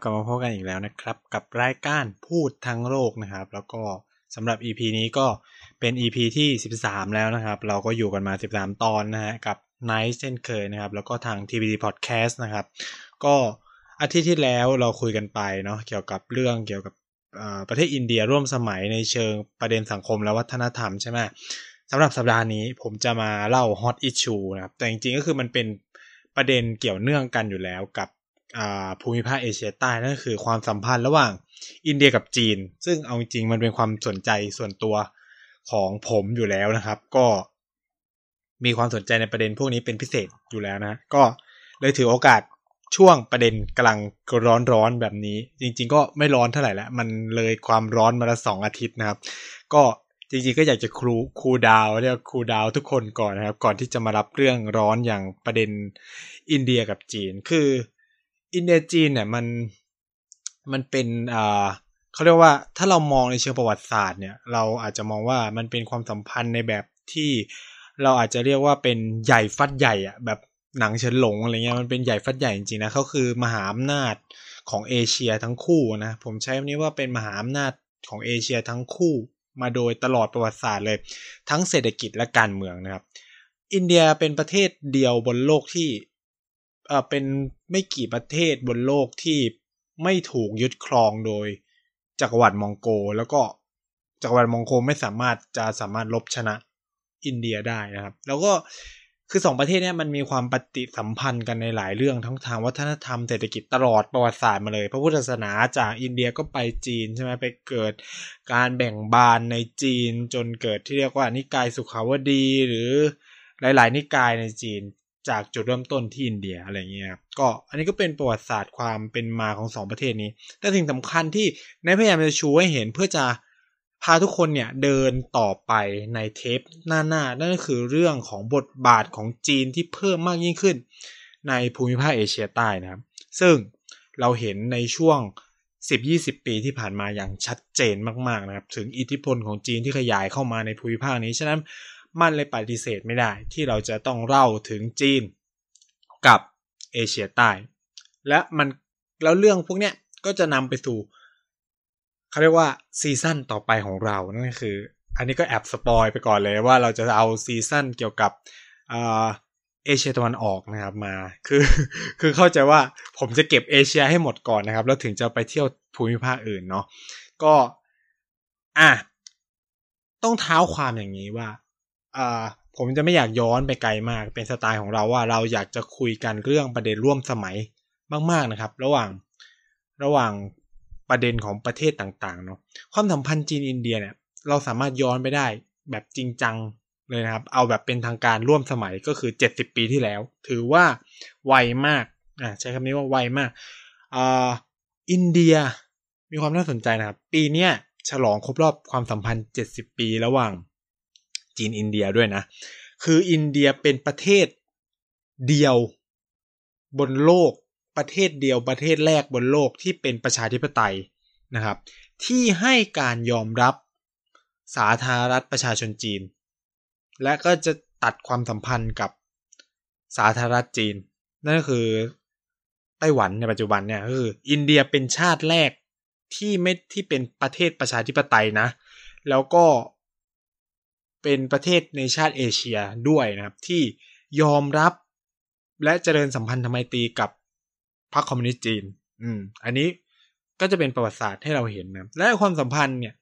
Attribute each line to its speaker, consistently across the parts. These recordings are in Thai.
Speaker 1: กลับมาพบกันอีกแล้วนะครับ กับรายการพูดทั้งโลกนะครับ แล้วก็สำหรับ EP นี้ก็เป็น EP ที่ 13 แล้วนะครับ เราก็อยู่กันมา 13 ตอนนะฮะกับ Nice เช่นเคยนะครับ แล้วก็ทาง TVD Podcast นะครับ ก็อาทิตย์ที่แล้วเราคุยกันไปเนาะเกี่ยวกับเรื่องเกี่ยวกับประเทศอินเดียร่วมสมัยในเชิงประเด็นสังคมและวัฒนธรรมใช่ไหมสำหรับสัปดาห์นี้ผมจะมาเล่า Hot Issue นะครับ แต่จริงๆก็คือมันเป็นประเด็นเกี่ยวเนื่องกันอยู่แล้วกับ ภูมิภาคเอเชียใต้นั่นคือความสัมพันธ์ระหว่างอินเดียกับจีน ซึ่งเอาจริงมันเป็นความสนใจส่วนตัวของผมอยู่แล้วนะครับ ก็มีความสนใจในประเด็นพวกนี้เป็นพิเศษอยู่แล้วนะ ก็เลยถือโอกาสช่วงประเด็นกำลังร้อนร้อนแบบนี้ จริง ๆ ก็ไม่ร้อนเท่าไหร่แล้ว มันเลยความร้อนมาละสองอาทิตย์นะครับ ก็จริงๆก็อยากจะครูครูดาวเรียกครูดาวทุกคนก่อนนะครับ ก่อนที่จะมารับเรื่องร้อนอย่างประเด็นอินเดียกับจีน คือ อินเดียจีนเนี่ยมันมันเป็นอ่าเขาเรียกว่าถ้าเรามองในเชิงประวัติศาสตร์เนี่ย เราอาจจะมองว่ามันเป็นความสัมพันธ์ในแบบที่เราอาจจะเรียกว่าเป็นใหญ่ฟัดใหญ่อะแบบหนังเฉินหลงอะไรเงี้ยมันเป็นใหญ่ฟัดใหญ่จริงๆนะเขาคือมหาอำนาจของเอเชียทั้งคู่นะผมใช้คำนี้ว่าเป็นมหาอำนาจของเอเชียทั้งคู่มาโดยตลอดประวัติศาสตร์เลย ทั้งเศรษฐกิจและการเมืองนะครับ อินเดียเป็นประเทศเดียวบนโลกที่ เออเป็นไม่กี่ประเทศบนโลกที่ไม่ถูกยึดครองโดยจักรวรรดิมองโก แล้วก็จักรวรรดิมองโกไม่สามารถจะสามารถลบชนะอินเดียได้นะครับ แล้วก็คือสองประเทศนี้มันมีความปฏิสัมพันธ์กันในหลายเรื่องทั้งทางวัฒนธรรมเศรษฐกิจตลอดประวัติศาสตร์มาเลย พระพุทธศาสนาจากอินเดียก็ไปจีนใช่ไหมไปเกิดการแบ่งบานในจีนจนเกิดที่เรียกว่านิกายสุขาวดีหรือหลาย ๆ นิกายในจีน จากจุดเริ่มต้นที่อินเดียอะไรเงี้ยครับก็อันนี้ก็เป็นประวัติศาสตร์ความเป็นมาของสองประเทศนี้ แต่สิ่งสำคัญที่ในพยายามจะชูให้เห็นเพื่อจะพาทุกคนเนี่ยเดินต่อไปในเทปหน้าๆนั่นก็คือเรื่องของบทบาทของจีนที่เพิ่มมากยิ่งขึ้น ในภูมิภาคเอเชียใต้นะครับ ซึ่งเราเห็นในช่วง 10-20 ปีที่ผ่านมาอย่างชัดเจนมากๆนะครับ ถึงอิทธิพลของจีนที่ขยายเข้ามาในภูมิภาคนี้ ฉะนั้น มันเลยปฏิเสธไม่ได้ที่เราจะต้องเล่าถึงจีนกับเอเชียใต้ และมันแล้วเรื่องพวกเนี้ยก็จะนำไปสู่เขาเรียกว่า season ต่อไปของเรานั่นคือ อันนี้ก็แอบ spoil ไปก่อนเลยว่าเราจะเอา season เกี่ยวกับเอเชียตะวันออกนะครับมา คือคือเข้าใจว่าผมจะเก็บเอเชียให้หมดก่อนนะครับ แล้วถึงจะไปเที่ยวภูมิภาคอื่นเนาะก็อะต้องเท้าความอย่างนี้ว่า อ่าผมจะไม่อยากย้อนไปไกลมากเป็นสไตล์ของเราว่าเราอยากจะคุยกันเรื่องประเด็นร่วมสมัยมาก ๆนะครับ ระหว่างระหว่างประเด็นของประเทศต่างๆเนาะความสัมพันธ์จีนอินเดียเนี่ยเราสามารถย้อนไปได้แบบจริงจังเลยนะครับ เอาแบบเป็นทางการร่วมสมัยก็คือ 70 ปีที่แล้ว ถือว่าไวมากอ่าใช้คำนี้ว่าไวมากอ่าอินเดียมีความน่าสนใจนะครับ ปีเนี้ยฉลองครบรอบความสัมพันธ์ 70 ปี ระหว่าง จีนอินเดียด้วยนะ คืออินเดียเป็นประเทศเดียวบนโลกประเทศเดียวประเทศแรกบนโลกที่เป็นประชาธิปไตยนะครับ ที่ให้การยอมรับสาธารณรัฐประชาชนจีน และก็จะตัดความสัมพันธ์กับสาธารณรัฐจีน นั่นก็คือไต้หวันในปัจจุบันเนี่ยคืออินเดียเป็นชาติแรกที่ไม่ที่เป็นประเทศประชาธิปไตยนะ แล้วก็ เป็นประเทศในชาติเอเชียด้วยนะครับ ที่ยอมรับและเจริญสัมพันธไมตรีกับพรรคคอมมิวนิสต์จีน อืม อันนี้ก็จะเป็นประวัติศาสตร์ให้เราเห็นนะ และความสัมพันธ์เนี่ย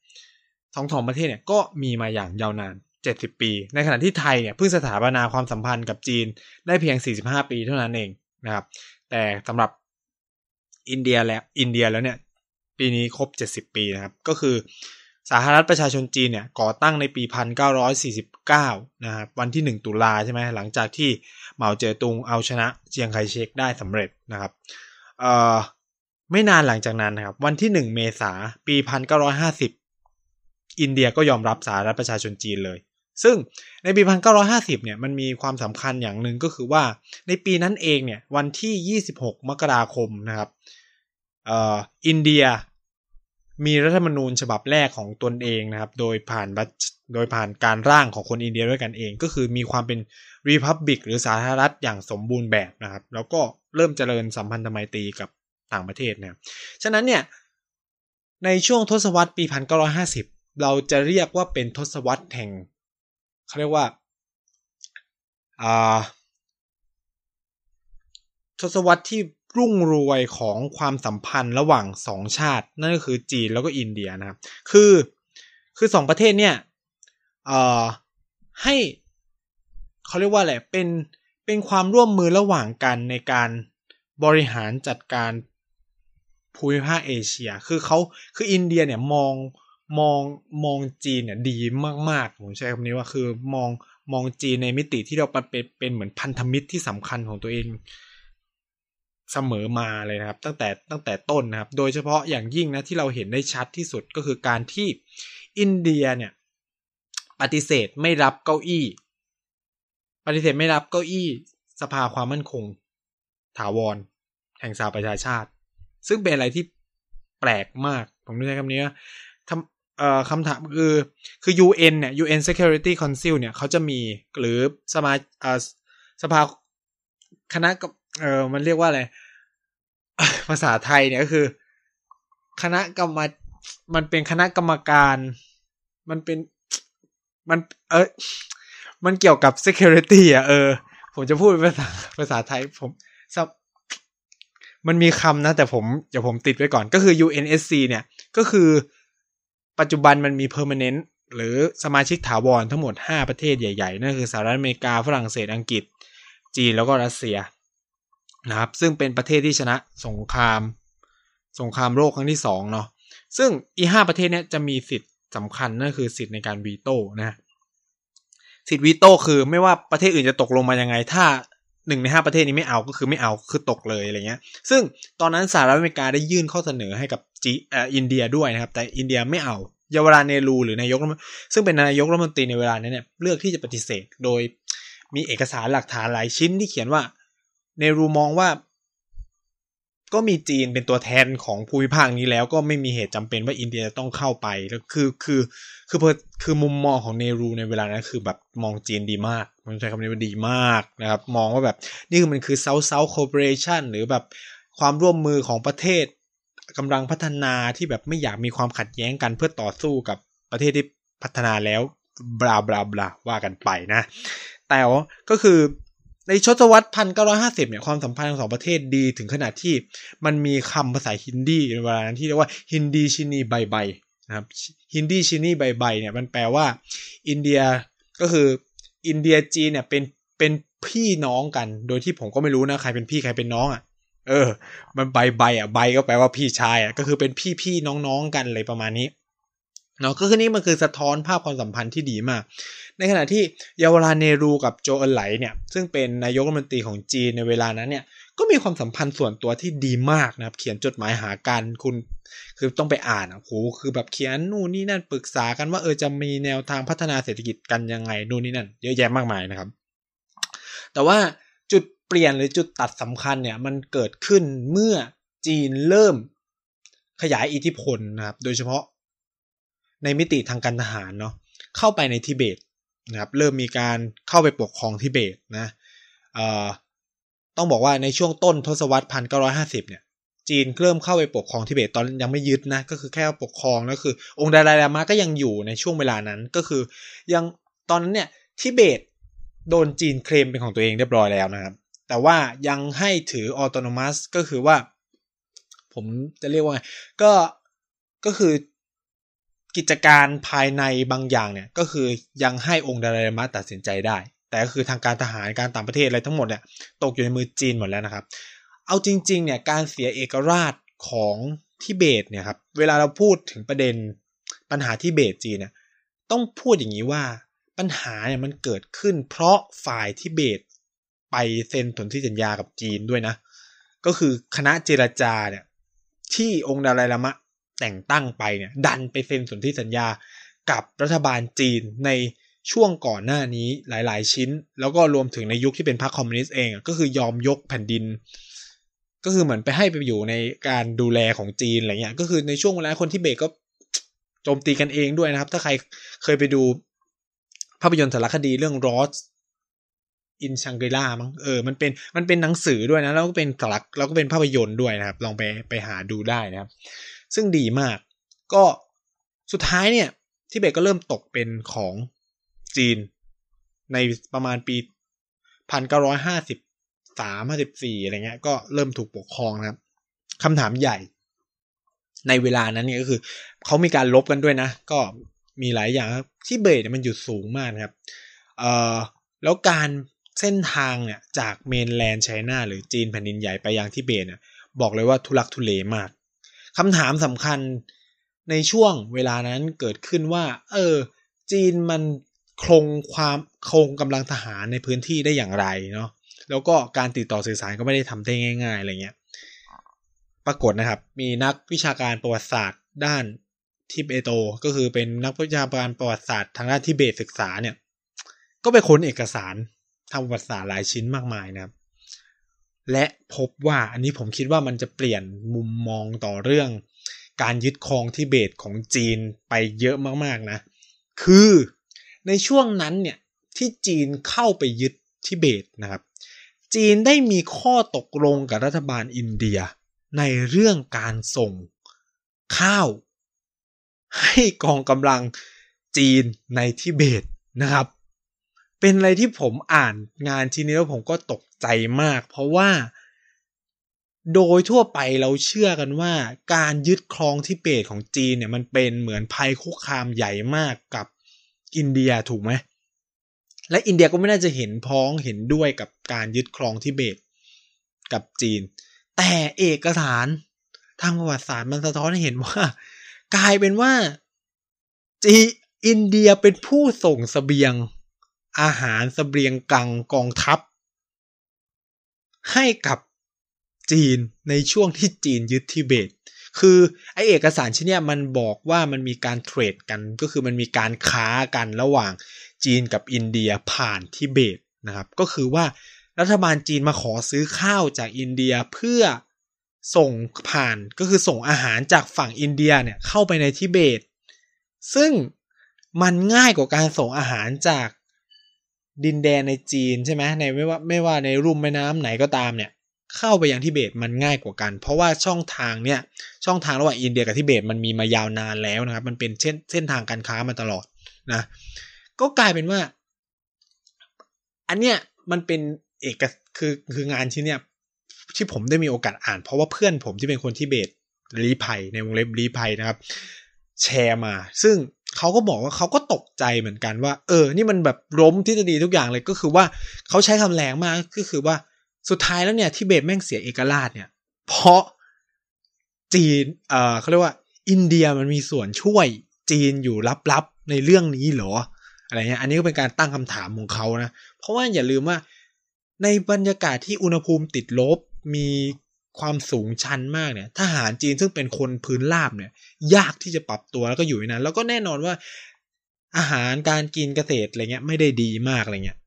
Speaker 1: สองสองประเทศเนี่ยก็มีมาอย่างยาวนาน 70 ปี ในขณะที่ไทยเนี่ยเพิ่งสถาปนาความสัมพันธ์กับจีนได้เพียง 45 ปีเท่านั้นเองนะครับ แต่สำหรับอินเดียแล้วอินเดียแล้วเนี่ย ปีนี้ครบ 70 ปีนะครับ ก็คือ สาธารณรัฐประชาชนจีนเนี่ยก่อตั้งในปี 1949 นะครับวันที่ 1 ตุลาใช่ไหมหลังจากที่เหมาเจ๋อตุงเอาชนะเจียงไคเชกได้สำเร็จนะครับเอ่อไม่นานหลังจากนั้นนะครับวันที่หนึ่งเมษาปีพันเก้าร้อยห้าสิบอินเดียก็ยอมรับสาธารณรัฐประชาชนจีนเลย ซึ่งในปีพันเก้าร้อยห้าสิบเนี่ยมันมีความสำคัญอย่างหนึ่งก็คือว่าในปีนั้นเองเนี่ยวันที่ยี่สิบหกมกราคมนะครับอออินเดีย มีรัฐธรรมนูญฉบับแรกของตนเองนะครับ โดยผ่านโดยผ่านการร่างของคนอินเดียด้วยกันเอง ก็คือมีความเป็นรีพับบิกหรือสาธารณรัฐอย่างสมบูรณ์แบบนะครับ แล้วก็เริ่มเจริญสัมพันธไมตรีกับต่างประเทศนะครับฉะนั้นเนี่ยในช่วงทศวรรษปีพันเก้าร้อยห้าสิบเราจะเรียกว่าเป็นทศวรรษแห่งเขาเรียกว่าอ่าทศวรรษที่ รุ่งรวยของความสัมพันธ์ระหว่างสองชาติ นั่นก็คือจีนแล้วก็อินเดียนะครับคือคือสองประเทศเนี่ยเอ่อให้เขาเรียกว่าอะไรเป็นเป็นความร่วมมือระหว่างกันในการบริหารจัดการภูมิภาคเอเชีย คือเขาคืออินเดียเนี่ยมองมองมองจีนเนี่ยดีมากๆผมใช้คำนี้ว่าคือมองมองจีนในมิติที่เราเป็นเป็นเหมือนพันธมิตรที่สำคัญของตัวเอง เสมอมาเลยนะครับ ตั้งแต่ตั้งแต่ต้นนะครับ โดยเฉพาะอย่างยิ่งนะที่เราเห็นได้ชัดที่สุดก็คือการที่อินเดียเนี่ยปฏิเสธไม่รับเก้าอี้ ปฏิเสธไม่รับเก้าอี้ สภาความมั่นคง ถาวร แห่งสหประชาชาติ ซึ่งเป็นอะไรที่แปลกมาก ผมใช้คำนี้ทำเอ่อคำถามคือคือ UN เนี่ย UN Security Council เนี่ยเขาจะมีหรือสมาเอ่อสภาคณะกับ เออมันเรียกว่าอะไร ภาษาไทยเนี่ยก็คือ คณะกรรมมันเป็นคณะกรรมการ มันเป็นมันเออมันเกี่ยวกับ security อะเออ ผมจะพูดภาษาภาษาไทยผมซับมันมีคำนะ แต่ผมเดี๋ยวผมติดไว้ก่อนก็คือ UNSC เนี่ย ก็คือปัจจุบันมันมี permanent หรือสมาชิกถาวรทั้งหมด 5 ประเทศใหญ่ ๆ นั่นคือสหรัฐอเมริกาฝรั่งเศสอังกฤษ จีนแล้วก็รัสเซีย นะครับ ซึ่งเป็นประเทศที่ชนะสงคราม สงครามโลกครั้งที่สองเนาะซึ่งอีห้าประเทศเนี้ยจะมีสิทธิ์สำคัญนั่นคือสิทธิ์ในการวีโต้นะสิทธิ์วีโต้คือไม่ว่าประเทศอื่นจะตกลงมายังไง ถ้าหนึ่งในห้าประเทศนี้ไม่เอาก็คือไม่เอาคือตกเลยอะไรเงี้ย ซึ่งตอนนั้นสหรัฐอเมริกาได้ยื่นข้อเสนอให้กับจีเอ่ออินเดียด้วยนะครับ แต่อินเดียไม่เอาเยาวราเนรูหรือนายกซึ่งเป็นนายกรัฐมนตรีในเวลานี้เนี่ยเลือกที่จะปฏิเสธโดยมีเอกสารหลักฐานหลายชิ้นที่เขียนว่า เนรูมองว่า ก็มีจีนเป็นตัวแทนของภูมิภาคนี้แล้วก็ไม่มีเหตุจำเป็นว่าอินเดียจะต้องเข้าไปแล้วคือคือคือคือมุมมองของเนรูในเวลานั้นคือแบบมองจีนดีมากมันใช้คำนี้ว่าดีมากนะครับ มองว่าแบบนี่คือมันคือ South South Cooperation หรือแบบความร่วมมือของประเทศกำลังพัฒนาที่แบบไม่อยากมีความขัดแย้งกันเพื่อต่อสู้กับประเทศที่พัฒนาแล้วบลาบลาบลาว่ากันไปนะ แต่ก็คือ ในชศวรรษพันเก้าร้อยห้าสิบเนี่ยความสัมพันธ์ของสองประเทศดีถึงขนาดที่มันมีคำภาษาฮินดีในเวลานั้นที่เรียกว่าฮินดีชินีใบใบนะครับฮินดีชินีใบใบเนี่ยมันแปลว่า อินเดียก็คืออินเดียจีนเนี่ยเป็นเป็นพี่น้องกัน โดยที่ผมก็ไม่รู้นะใครเป็นพี่ใครเป็นน้องอะเออ มันใบใบอะใบก็แปลว่าพี่ชายอะก็คือเป็นพี่พี่น้องๆกันอะไรประมาณนี้เนาะก็คือนี่มันคือสะท้อนภาพความสัมพันธ์ที่ดีมาก ในขณะที่เยาวราเนรูกับโจเอลไหลเนี่ยซึ่งเป็นนายกรัฐมนตรีของจีนในเวลานั้นเนี่ยก็มีความสัมพันธ์ส่วนตัวที่ดีมากนะครับ เขียนจดหมายหากันคุณคือต้องไปอ่านอะโหคือแบบเขียนนู่นนี่นั่นปรึกษากันว่าเออจะมีแนวทางพัฒนาเศรษฐกิจกันยังไงนู่นนี่นั่น เยอะแยะมากมายนะครับ แต่ว่าจุดเปลี่ยนหรือจุดตัดสำคัญเนี่ยมันเกิดขึ้นเมื่อจีนเริ่มขยายอิทธิพลนะครับ โดยเฉพาะในมิติทางการทหารเนาะเข้าไปในทิเบต นะครับเริ่มมีการเข้าไปปกครองทิเบตนะต้องบอกว่าในช่วงต้นทศวรรษพันเก้าร้อยห้าสิบเนี่ยจีนเริ่มเข้าไปปกครองทิเบตตอนยังไม่ยึดนะก็คือแค่ปกครองแล้วคือ องค์ดาลายลามาก็ยังอยู่ในช่วงเวลานั้นก็คือยังตอนนั้นเนี่ยทิเบตโดนจีนเคลมเป็นของตัวเองเรียบร้อยแล้วนะครับ แต่ว่ายังให้ถือออโตนมัสก็คือว่า ผมจะเรียกว่าไงก็ก็คือ กิจการภายในบางอย่างเนี่ยก็คือยังให้องค์ดารามาตัดสินใจได้ แต่ก็คือทางการทหารการต่างประเทศอะไรทั้งหมดเนี่ยตกอยู่ในมือจีนหมดแล้วนะครับ เอาจริงๆเนี่ยการเสียเอกราชของทิเบตเนี่ยครับเวลาเราพูดถึงประเด็นปัญหาทิเบตจีนเนี่ยต้องพูดอย่างนี้ว่าปัญหาเนี่ยมันเกิดขึ้นเพราะฝ่ายทิเบตไปเซ็นสนธิสัญญากับจีนด้วยนะ ก็คือคณะเจรจาเนี่ยที่องค์ดาลายลามะ แต่งตั้งไปเนี่ยดันไปเซ็นสนธิสัญญากับรัฐบาลจีนในช่วงก่อนหน้านี้หลาย ๆ ชิ้น แล้วก็รวมถึงในยุคที่เป็นพรรคคอมมิวนิสต์เองก็คือยอมยกแผ่นดิน ก็คือเหมือนไปให้ไปอยู่ในการดูแลของจีนอะไรเงี้ยก็คือในช่วงเวลาคนที่เบตก็โจมตีกันเองด้วยนะครับ ถ้าใครเคยไปดูภาพยนตร์สารคดีเรื่องรอสอินชังเกล่ามั้งเออ มันเป็น มันเป็นหนังสือด้วยนะ แล้วก็เป็นสลักแล้วก็เป็นภาพยนตร์ด้วยนะครับ ลองไปไปหาดูได้นะครับ ซึ่งดีมาก ก็สุดท้ายเนี่ยทิเบตก็เริ่มตกเป็นของจีน ในประมาณปีพันเก้าร้อยห้าสิบสามห้าสิบสี่อะไรเงี้ยก็เริ่มถูกปกครองนะครับคำถามใหญ่ในเวลานั้นเนี่ยก็คือเขามีการลบกันด้วยนะ ก็มีหลายอย่างครับที่เบตเนี่ยมันอยู่สูงมากนะครับเอ่อแล้วการเส้นทางเนี่ยจากเมนแลนด์ไชน่าหรือจีนแผ่นดินใหญ่ไปยังทิเบตเนี่ยบอกเลยว่าทุลักทุเลมาก คำถามสำคัญในช่วงเวลานั้นเกิดขึ้นว่า เออ จีนมันคงความคงกำลังทหารในพื้นที่ได้อย่างไรเนาะแล้วก็การติดต่อสื่อสารก็ไม่ได้ทำได้ง่ายๆอะไรเงี้ยปรากฏนะครับ มีนักวิชาการประวัติศาสตร์ด้านทิเบโต ก็คือเป็นนักวิชาการประวัติศาสตร์ทางด้านทิเบตศึกษาเนี่ย ก็ไปค้นเอกสารทางประวัติศาสตร์หลายชิ้นมากมายนะครับ และพบว่าอันนี้ผมคิดว่ามันจะเปลี่ยนมุมมองต่อเรื่อง การยึดครองทิเบตของจีนไปเยอะมากๆนะ คือในช่วงนั้นเนี่ยที่จีนเข้าไปยึดทิเบตนะครับ จีนได้มีข้อตกลงกับรัฐบาลอินเดีย ในเรื่องการส่งข้าว ให้กองกำลังจีนในทิเบตนะครับ เป็นอะไรที่ผมอ่านงานชิ้นนี้แล้วผมก็ตกใจมาก เพราะว่า โดยทั่วไปเราเชื่อกันว่า การยึดครองทิเบตของจีนเนี่ยมันเป็นเหมือนภัยคุกคามใหญ่มากกับอินเดียถูกไหมและอินเดียก็ไม่น่าจะเห็นพ้องเห็นด้วยกับการยึดครองทิเบตกับจีน แต่เอกสารทางประวัติศาสตร์มันสะท้อนให้เห็นว่า กลายเป็นว่าจีอินเดียเป็นผู้ส่งสเสบียง อาหารสเสบียงกลางกองทัพ ให้กับจีนในช่วงที่จีนยึดทิเบต คือไอเอกสารชิ้นเนี้ยมันบอกว่ามันมีการเทรดกัน ก็คือมันมีการค้ากันระหว่างจีนกับอินเดียผ่านทิเบตนะครับ ก็คือว่ารัฐบาลจีนมาขอซื้อข้าวจากอินเดียเพื่อส่งผ่านก็คือส่งอาหารจากฝั่งอินเดียเนี่ยเข้าไปในทิเบต ซึ่งมันง่ายกว่าการส่งอาหารจาก ดินแดนในจีนใช่ไหมในไม่ว่าไม่ว่าในรุ่มแม่น้ำไหนก็ตามเนี่ยเข้าไปยังทิเบตมันง่ายกว่ากัน เพราะว่าช่องทางเนี่ยช่องทางระหว่างอินเดียกับทิเบตมันมีมายาวนานแล้วนะครับ มันเป็นเส้นเส้นทางการค้ามาตลอดนะก็กลายเป็นว่า อันเนี้ยมันเป็นเอกคือคืองานชิ้นเนี้ยที่ผมได้มีโอกาสอ่าน เพราะว่าเพื่อนผมที่เป็นคนทิเบตรีภัยในวงเล็บรีภัยนะครับ แชร์มา ซึ่ง เขาก็บอกว่าเขาก็ตกใจเหมือนกันว่า เออ นี่มันแบบล้มทฤษฎีทุกอย่างเลยก็คือว่าเขาใช้คำแรงมากก็คือว่าสุดท้ายแล้วเนี่ยทิเบตแม่งเสียเอกราชเนี่ย เพราะจีนเออเขาเรียกว่า อินเดียมันมีส่วนช่วยจีนอยู่ลับๆในเรื่องนี้เหรออะไรเงี้ยอันนี้ก็เป็นการตั้งคำถามของเขานะ เพราะว่าอย่าลืมว่าในบรรยากาศที่อุณหภูมิติดลบมี ความสูงชันมากเนี่ยทหารจีนซึ่งเป็นคนพื้นราบเนี่ย ยากที่จะปรับตัวแล้วก็อยู่ในนั้น แล้วก็แน่นอนว่า อาหารการกินเกษตรอะไรเงี้ยไม่ได้ดีมากอะไรเงี้ย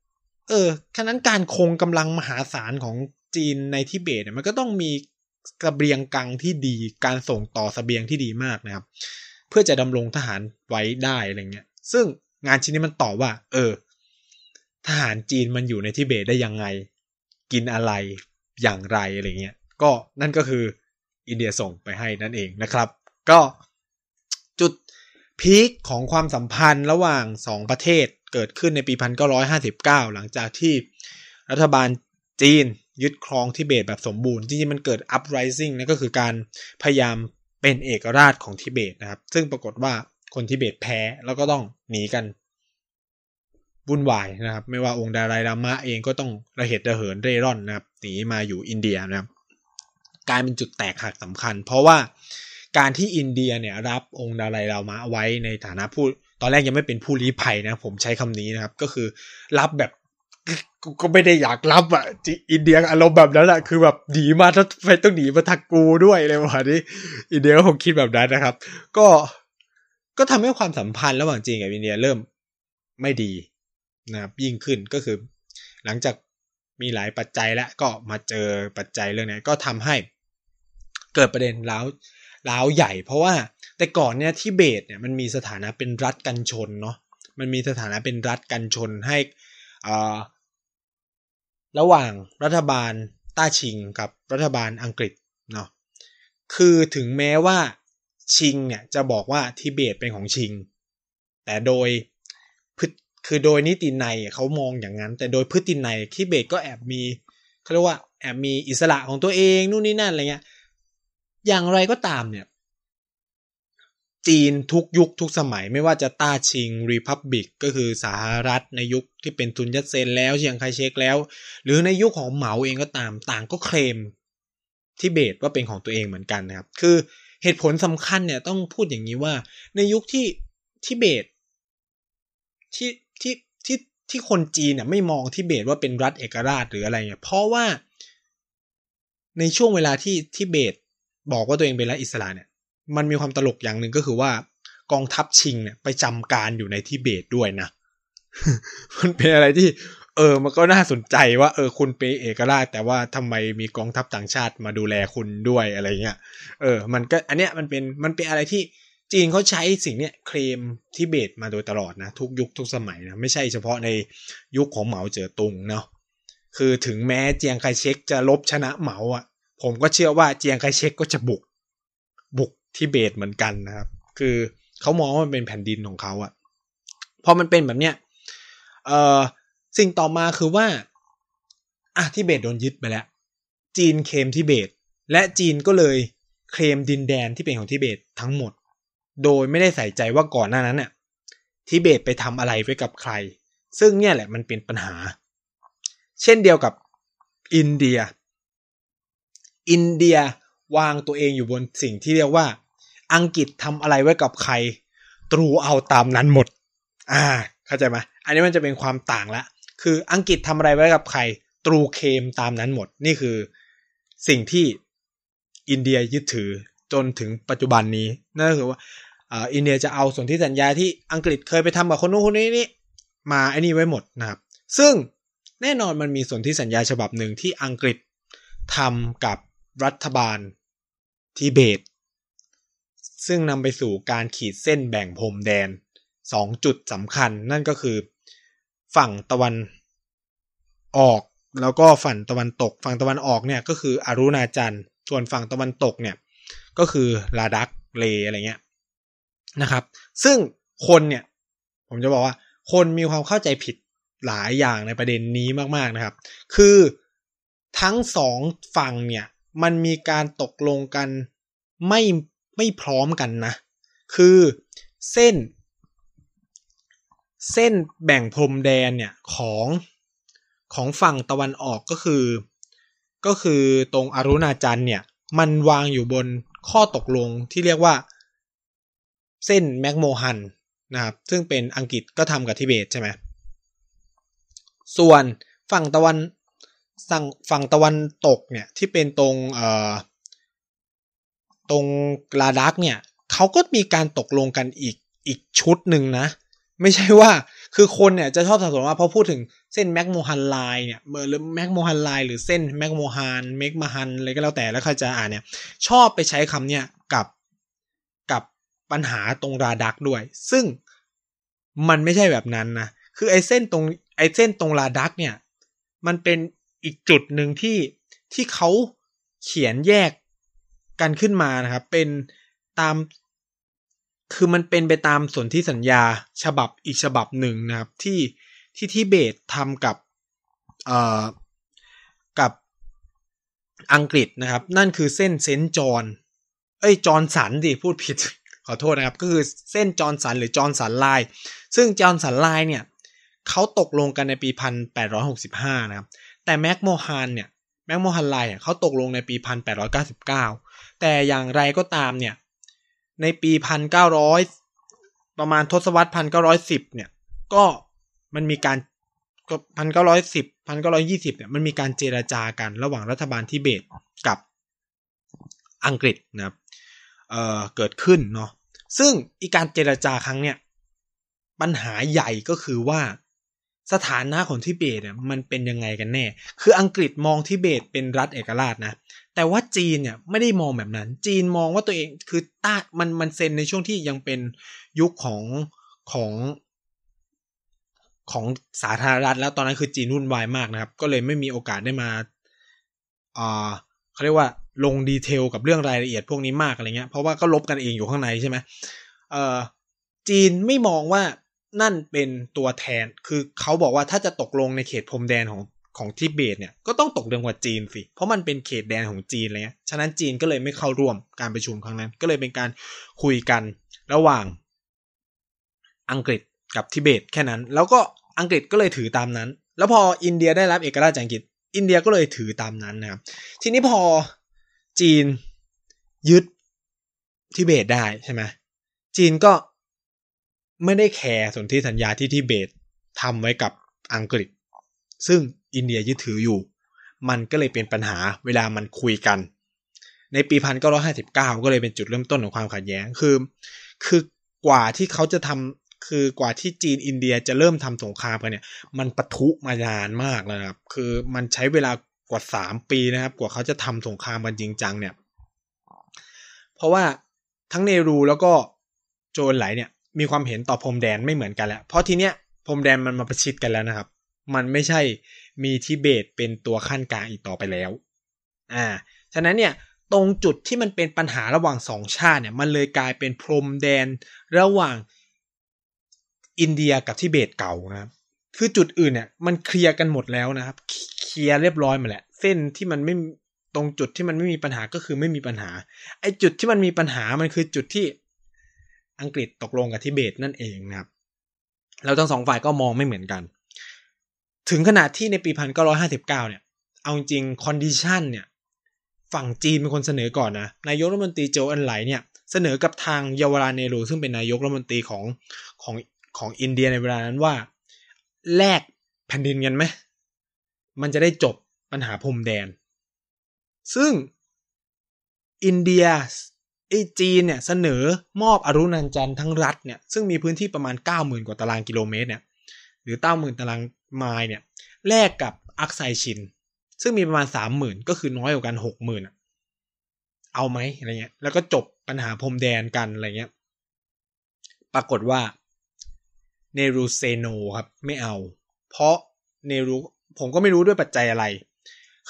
Speaker 1: เออฉะนั้นการคงกำลังมหาศาลของจีนในทิเบตเนี่ยมันก็ต้องมีกระเบียงกังที่ดีการส่งต่อสเสบียงที่ดีมากนะครับ เพื่อจะดำรงทหารไว้ได้อะไรเงี้ย ซึ่งงานชิ้นนี้มันตอบว่า เออ ทหารจีนมันอยู่ในทิเบตได้ยังไง กินอะไรอย่างไรอะไรเงี้ย ก็นั่นก็คืออินเดียส่งไปให้นั่นเองนะครับ ก็จุดพีคของความสัมพันธ์ระหว่างสองประเทศเกิดขึ้นในปี 1959 หลังจากที่รัฐบาลจีนยึดครองทิเบตแบบสมบูรณ์ จริงๆ มันเกิด uprising นั่นก็คือการพยายามเป็นเอกราชของทิเบตนะครับ ซึ่งปรากฏว่าคนทิเบตแพ้แล้วก็ต้องหนีกันวุ่นวายนะครับ ไม่ว่าองค์ดารายลามะเองก็ต้องระเหตุระเหินเร่ร่อนนะครับหนีมาอยู่อินเดียนะครับ กลายเป็นจุดแตกหักสำคัญ เพราะว่าการที่อินเดียเนี่ยรับองค์ดารายลามะไว้ในฐานะผู้ตอนแรกยังไม่เป็นผู้ลี้ภัยนะ ผมใช้คำนี้นะครับ ก็คือรับแบบก็ไม่ได้อยากรับอะอินเดียอารมณ์แบบนั้นแหละคือแบบหนีมาถ้าไปต้องหนีมาทักกูด้วยเลยวันนี้อินเดียก็คงคิดแบบนั้นนะครับ ก็ก็ทำให้ความสัมพันธ์ระหว่างจีนกับอินเดียเริ่มไม่ดีนะครับยิ่งขึ้นก็คือ หลังจาก มีหลายปัจจัยแล้วก็มาเจอปัจจัยเรื่องนี้ก็ทำให้เกิดประเด็นล้าวล้าวใหญ่ เพราะว่าแต่ก่อนเนี่ยที่เบตเนี่ยมันมีสถานะเป็นรัฐกันชนเนาะมันมีสถานะเป็นรัฐกันชนให้อ่าระหว่างรัฐบาลต้าชิงกับรัฐบาลอังกฤษเนาะคือถึงแม้ว่าชิงเนี่ยจะบอกว่าทิเบตเป็นของชิง แต่โดย คือโดยนิตินัยเขามองอย่างนั้น แต่โดยพฤตินัยทิเบตก็แอบมีเขาเรียกว่าแอบมีอิสระของตัวเองนู่นนี่นั่นอะไรเงี้ยอย่างไรก็ตามเนี่ย จีนทุกยุคทุกสมัยไม่ว่าจะต้าชิงรีพับบิกก็คือสหรัฐในยุคที่เป็นทุนยัตเซนแล้วเชียงไคเชกแล้ว หรือในยุคของเหมาเองก็ตามต่างก็เคลมทิเบตว่าเป็นของตัวเองเหมือนกันนะครับ คือเหตุผลสำคัญเนี่ยต้องพูดอย่างนี้ว่า ในยุคที่ทิเบตที่ ที่ที่ที่คนจีนเนี่ยไม่มองทิเบตว่าเป็นรัฐเอกราชหรืออะไรเนี่ยเพราะว่า ในช่วงเวลาที่ทิเบตบอกว่าตัวเองเป็นรัฐอิสระเนี่ย มันมีความตลกอย่างหนึ่งก็คือว่ากองทัพชิงเนี่ยไปจำการอยู่ในทิเบตด้วยนะ มันเป็นอะไรที่ เออ มันก็น่าสนใจว่า เออ คุณเป็นเอกราช แต่ว่าทำไมมีกองทัพต่างชาติมาดูแลคุณด้วยอะไรเงี้ย เออ มันก็อันเนี้ยมันเป็นมันเป็นอะไรที่ จีนเขาใช้สิ่งเนี้ยเคลมทิเบตมาโดยตลอดนะทุกยุคทุกสมัยนะไม่ใช่เฉพาะในยุคของเหมาเจ๋อตุงเนาะคือถึงแม้เจียงไคเชกจะลบชนะเหมาอะ ผมก็เชื่อว่าเจียงไคเชกก็จะบุก บุกทิเบตเหมือนกันนะครับ คือเขามองว่ามันเป็นแผ่นดินของเขาอะพอมันเป็นแบบเนี้ยเอ่อสิ่งต่อมาคือว่าอะทิเบตโดนยึดไปแล้ว จีนเคลมทิเบต และจีนก็เลยเคลมดินแดนที่เป็นของทิเบตทั้งหมด โดยไม่ได้ใส่ใจว่าก่อนหน้านั้นเนี่ยทิเบตไปทำอะไรไว้กับใคร ซึ่งเนี่ยแหละมันเป็นปัญหา เช่นเดียวกับอินเดีย อินเดียวางตัวเองอยู่บนสิ่งที่เรียกว่า อังกฤษทำอะไรไว้กับใคร ตรูเอาตามนั้นหมด อ่า เข้าใจไหมอันนี้มันจะเป็นความต่างละ คืออังกฤษทำอะไรไว้กับใคร ตรูเคมตามนั้นหมด นี่คือสิ่งที่อินเดียยึดถือ จนถึงปัจจุบันนี้นั่นก็คือว่าอินเดียจะเอาส่วนที่สัญญาที่อังกฤษเคยไปทำกับคนนู้นคนนี้นี่มาไอ้นี่ไว้หมดนะครับ ซึ่งแน่นอนมันมีส่วนที่สัญญาฉบับหนึ่งที่อังกฤษทำกับรัฐบาลทิเบต ซึ่งนำไปสู่การขีดเส้นแบ่งพรมแดนสองจุดสำคัญ นั่นก็คือฝั่งตะวันออกแล้วก็ฝั่งตะวันตก ฝั่งตะวันออกเนี่ยก็คืออารุณาจันทร์ส่วนฝั่งตะวันตกเนี่ย ก็คือลาดักเลอะไรเงี้ยนะครับ ซึ่งคนเนี่ย ผมจะบอกว่า คนมีความเข้าใจผิดหลายอย่างในประเด็นนี้มากๆนะครับ คือทั้งสองฝั่งเนี่ย มันมีการตกลงกันไม่ไม่พร้อมกันนะ คือเส้น เส้นแบ่งพรมแดนเนี่ยของของฝั่งตะวันออกก็คือ ก็คือตรงอารุณาจันทร์เนี่ย มันวางอยู่บน ข้อตกลงที่เรียกว่า เส้นแมกโมฮันนะครับ ซึ่งเป็นอังกฤษก็ทำกับทิเบตใช่ไหมส่วนฝั่งตะวันฝั่งฝั่งตะวันตกเนี่ยที่เป็นตรงเอ่อตรงลาดักเนี่ยเขาก็มีการตกลงกันอีกอีกชุดหนึ่งนะ ไม่ใช่ว่า คือคนเนี่ยจะชอบสับสนว่าพอพูดถึงเส้น McMahon Line เนี่ยหรือ McMahon Line หรือเส้นแม็กโมฮันเมกมาฮันอะไรก็แล้วแต่แล้วใครจะอ่านเนี่ย ชอบไปใช้คำเนี่ยกับกับปัญหาตรงราดักด้วย ซึ่งมันไม่ใช่แบบนั้นนะคือไอ้เส้นตรงไอ้เส้นตรงราดักเนี่ย มันเป็นอีกจุดหนึ่งที่ที่เขาเขียนแยกกันขึ้นมานะครับ เป็นตาม คือมันเป็นไปตามสนธิสัญญาฉบับอีกฉบับหนึ่งนะครับ ที่ที่ทิเบตทำกับเอ่อกับอังกฤษนะครับ นั่นคือเส้นเซนจอนเอ้ยจอนสันดิพูดผิดขอโทษนะครับ ก็คือเส้นจอนสันหรือ Johnson Line ซึ่ง Johnson Line เนี่ยเขาตกลงกันในปีพันแปดร้อยหกสิบห้านะครับ แต่แม็กโมฮันเนี่ย McMahon Line เขาตกลงในปีพันแปดร้อยเก้าสิบเก้าแต่อย่างไรก็ตามเนี่ย ในปีพันเก้าร้อยประมาณทศวรรษพันเก้าร้อยสิบเนี่ย ก็มันมีการพันเก้าร้อยสิบ1920เนี่ยมันมีการเจราจากันระหว่างรัฐบาลทิเบตกับอังกฤษนะครับเอ่อเกิดขึ้นเนาะซึ่งอีการเจราจาครั้งเนี้ยปัญหาใหญ่ก็คือว่าสถานะของทิเบตเนี่ยมันเป็นยังไงกันแน่ คืออังกฤษมองทิเบตเป็นรัฐเอกราชนะ แต่ว่าจีนเนี่ยไม่ได้มองแบบนั้น จีนมองว่าตัวเองคือต้ามันมันเซ็นในช่วงที่ยังเป็นยุคของของของสาธารณรัฐแล้วตอนนั้นคือจีนวุ่นวายมากนะครับ ก็เลยไม่มีโอกาสได้มาอ่าเขาเรียกว่าลงดีเทลกับเรื่องรายละเอียดพวกนี้มากอะไรเงี้ย เพราะว่าก็ลบกันเองอยู่ข้างในใช่ไหมเอ่อจีนไม่มองว่านั่นเป็นตัวแทน คือเขาบอกว่าถ้าจะตกลงในเขตพรมแดนของ ของทิเบตเนี่ยก็ต้องตกลงกับจีนสิ เพราะมันเป็นเขตแดนของจีนเงี้ยฉะนั้นจีนก็เลยไม่เข้าร่วมการประชุมครั้งนั้น ก็เลยเป็นการคุยกันระหว่างอังกฤษกับทิเบตแค่นั้น แล้วก็อังกฤษก็เลยถือตามนั้น แล้วพออินเดียได้รับเอกราชจากอังกฤษ อินเดียก็เลยถือตามนั้นนะครับ ทีนี้พอจีนยึดทิเบตได้ใช่ไหมจีนก็ไม่ได้แคร์สนธิสัญญาที่ทิเบตทำไว้กับอังกฤษ ซึ่งอินเดียยึดถืออยู่ มันก็เลยเป็นปัญหาเวลามันคุยกัน ในปีพันเก้าร้อยห้าสิบเก้าก็เลยเป็นจุดเริ่มต้นของความขัดแย้งคือ คือกว่าที่เขาจะทำคือกว่าที่จีนอินเดียจะเริ่มทำสงครามกันเนี่ย มันปะทุมานานมากแล้วนะครับ คือมันใช้เวลากว่าสามปีนะครับ กว่าเขาจะทำสงครามกันจริงจังเนี่ย เพราะว่าทั้งเนรูแล้วก็โจนไหลเนี่ยมีความเห็นต่อพรมแดนไม่เหมือนกันแล้ว เพราะทีเนี้ยพรมแดนมันมาประชิดกันแล้วนะครับ มันไม่ใช่มีทิเบตเป็นตัวขั้นกลางอีกต่อไปแล้ว อ่า ฉะนั้นเนี่ยตรงจุดที่มันเป็นปัญหาระหว่างสองชาติเนี่ยมันเลยกลายเป็นพรมแดนระหว่างอินเดียกับทิเบตเก่านะครับคือจุดอื่นเนี่ยมันเคลียร์กันหมดแล้วนะครับ เคลียร์เรียบร้อยมาแหละเส้นที่มันไม่ตรงจุดที่มันไม่มีปัญหาก็คือไม่มีปัญหา ไอ้จุดที่มันมีปัญหามันคือจุดที่อังกฤษตกลงกับทิเบตนั่นเองนะครับแล้วทั้งสองฝ่ายก็มองไม่เหมือนกัน ถึงขนาดที่ในปีพันเก้าร้อยห้าสิบเก้าเนี่ย เอาจริง condition เนี่ย ฝั่งจีนเป็นคนเสนอก่อนนะ นายกรัฐมนตรีโจวเอินไหลเนี่ย เสนอกับทางเยาวหราลเนห์รู ซึ่งเป็นนายกรัฐมนตรีของของของอินเดียในเวลานั้นว่า แลกแผ่นดินกันไหม มันจะได้จบปัญหาพรมแดน ซึ่งอินเดียไอจีนเนี่ยเสนอมอบอรุณันจันทั้งรัฐเนี่ยซึ่งมีพื้นที่ประมาณ 90,000 กว่าตารางกิโลเมตรเนี่ย หรือ90,000ตารางไมล์เนี่ยแลกกับอักไซชิน ซึ่งมีประมาณ30,000ก็คือน้อยกว่ากัน60,000อะเอาไหมอะไรเงี้ย แล้วก็จบปัญหาพรมแดนกันอะไรเงี้ย ปรากฏว่าเนรูเซโนครับ ไม่เอา เพราะเนรูผมก็ไม่รู้ด้วยปัจจัยอะไร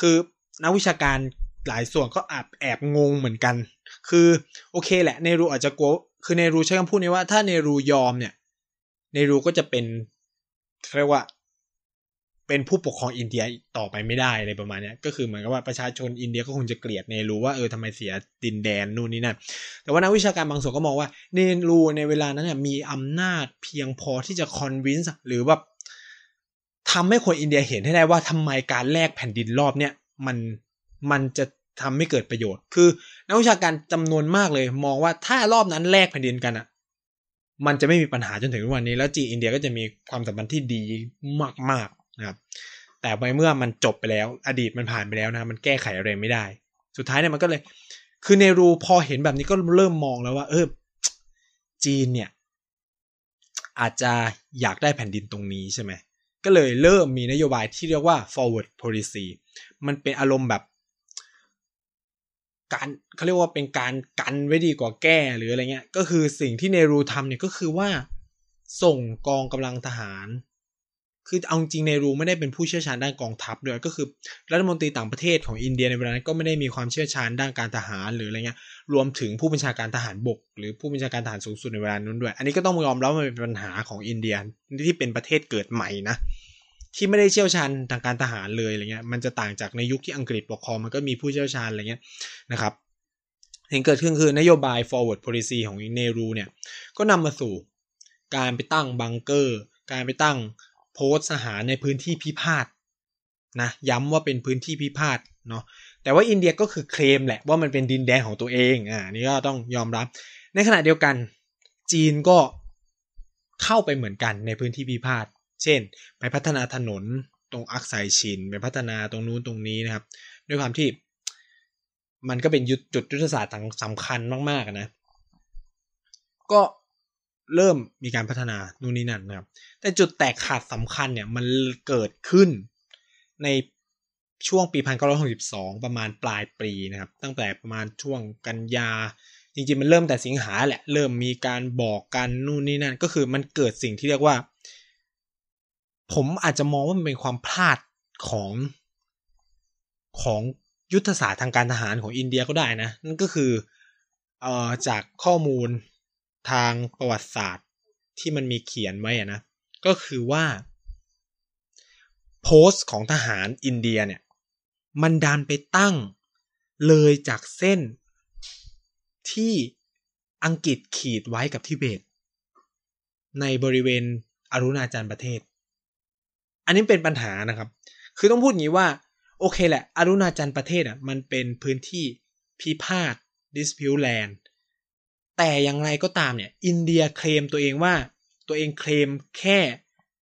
Speaker 1: คือนักวิชาการหลายส่วนก็แอบแอบงงเหมือนกัน คือโอเคแหละเนรูอาจจะกลัวคือเนรูใช้คำพูดนี้ว่าถ้าเนรูยอมเนี่ยเนรูก็จะเป็น เรียกว่าเป็นผู้ปกครองอินเดียต่อไปไม่ได้อะไรประมาณนี้ก็คือเหมือนกับว่าประชาชนอินเดียก็คงจะเกลียดเนรูว่าเออทำไมเสียดินแดนนู่นนี่นั่นแต่ว่านักวิชาการบางส่วนก็มองว่าเนรูในเวลานั้นเนี่ยมีอำนาจเพียงพอที่จะคอนวินส์หรือว่าทำให้คนอินเดียเห็นให้ได้ว่าทำไมการแลกแผ่นดินรอบเนี่ยมันมันจะทำให้เกิดประโยชน์ คือนักวิชาการจำนวนมากเลย มองว่าถ้ารอบนั้นแลกแผ่นดินกันอะ มันจะไม่มีปัญหาจนถึงวันนี้ แล้วจีนอินเดียก็จะมีความสัมพันธ์ที่ดีมากๆนะครับ แต่ไปเมื่อมันจบไปแล้ว อดีตมันผ่านไปแล้วนะมันแก้ไขอะไรไม่ได้ สุดท้ายเนี่ยมันก็เลย คือเนรูพอเห็นแบบนี้ก็เริ่มมองแล้วว่า เออจีนเนี่ย อาจจะอยากได้แผ่นดินตรงนี้ใช่ไหมก็เลยเริ่มมีนโยบายที่เรียกว่า forward policy มันเป็นอารมณ์แบบ การเขาเรียกว่าเป็นการกันไว้ดีกว่าแก้หรืออะไรเงี้ย ก็คือสิ่งที่เนรูทำเนี่ยก็คือว่าส่งกองกำลังทหาร คือเอาจริงเนรูไม่ได้เป็นผู้เชี่ยวชาญด้านกองทัพด้วยก็คือรัฐมนตรีต่างประเทศของอินเดียในเวลานั้นก็ไม่ได้มีความเชี่ยวชาญด้านการทหารหรืออะไรเงี้ย รวมถึงผู้บัญชาการทหารบก หรือผู้บัญชาการทหารสูงสุดในเวลานั้นด้วย อันนี้ก็ต้องยอมรับว่ามันเป็นปัญหาของอินเดียที่เป็นประเทศเกิดใหม่นะ ที่ไม่ได้เชี่ยวชาญทางการทหารเลยอะไรเงี้ยมันจะต่างจากในยุคที่อังกฤษปกครองมันก็มีผู้เชี่ยวชาญอะไรเงี้ยนะครับเห็นเกิดขึ้นคือนโยบาย forward policy ของเนรูเนี่ยก็นำมาสู่การไปตั้งบังเกอร์ การไปตั้งโพสต์ทหารในพื้นที่พิพาทนะย้ำว่าเป็นพื้นที่พิพาทเนาะแต่ว่าอินเดียก็คือเคลมแหละว่ามันเป็นดินแดนของตัวเองอ่านี่ก็ต้องยอมรับ ในขณะเดียวกันจีนก็เข้าไปเหมือนกันในพื้นที่พิพาท เช่น ไปพัฒนาถนนตรงอักไซชิน ไปพัฒนาตรงนู้นตรงนี้นะครับ ด้วยความที่มันก็เป็นจุดยุทธศาสตร์สำคัญมากๆนะ ก็เริ่มมีการพัฒนานู่นนี่นั่นนะครับ แต่จุดแตกขาดสำคัญเนี่ยมันเกิดขึ้นในช่วงปี 1962 ประมาณปลายปีนะครับ ตั้งแต่ประมาณช่วงกันยา จริงๆ มันเริ่มแต่สิงหาแหละ เริ่มมีการบอกกันนู่นนี่นั่น ก็คือมันเกิดสิ่งที่เรียกว่า ผมอาจจะมองว่ามันเป็นความพลาดของของยุทธศาสตร์ทางการทหารของอินเดียก็ได้นะ นั่นก็คือเอ่อจากข้อมูลทางประวัติศาสตร์ที่มันมีเขียนไว้อะนะ ก็คือว่าโพสต์ของทหารอินเดียเนี่ย มันดันไปตั้งเลยจากเส้นที่อังกฤษขีดไว้กับทิเบต ในบริเวณอรุณาจันประเทศ อันนี้เป็นปัญหานะครับ คือต้องพูดงี้ว่า โอเคแหละอารุณาจันประเทศอะมันเป็นพื้นที่พิพาท dispute land แต่อย่างไรก็ตามเนี่ย อินเดียเคลมตัวเองว่าตัวเองเคลมแค่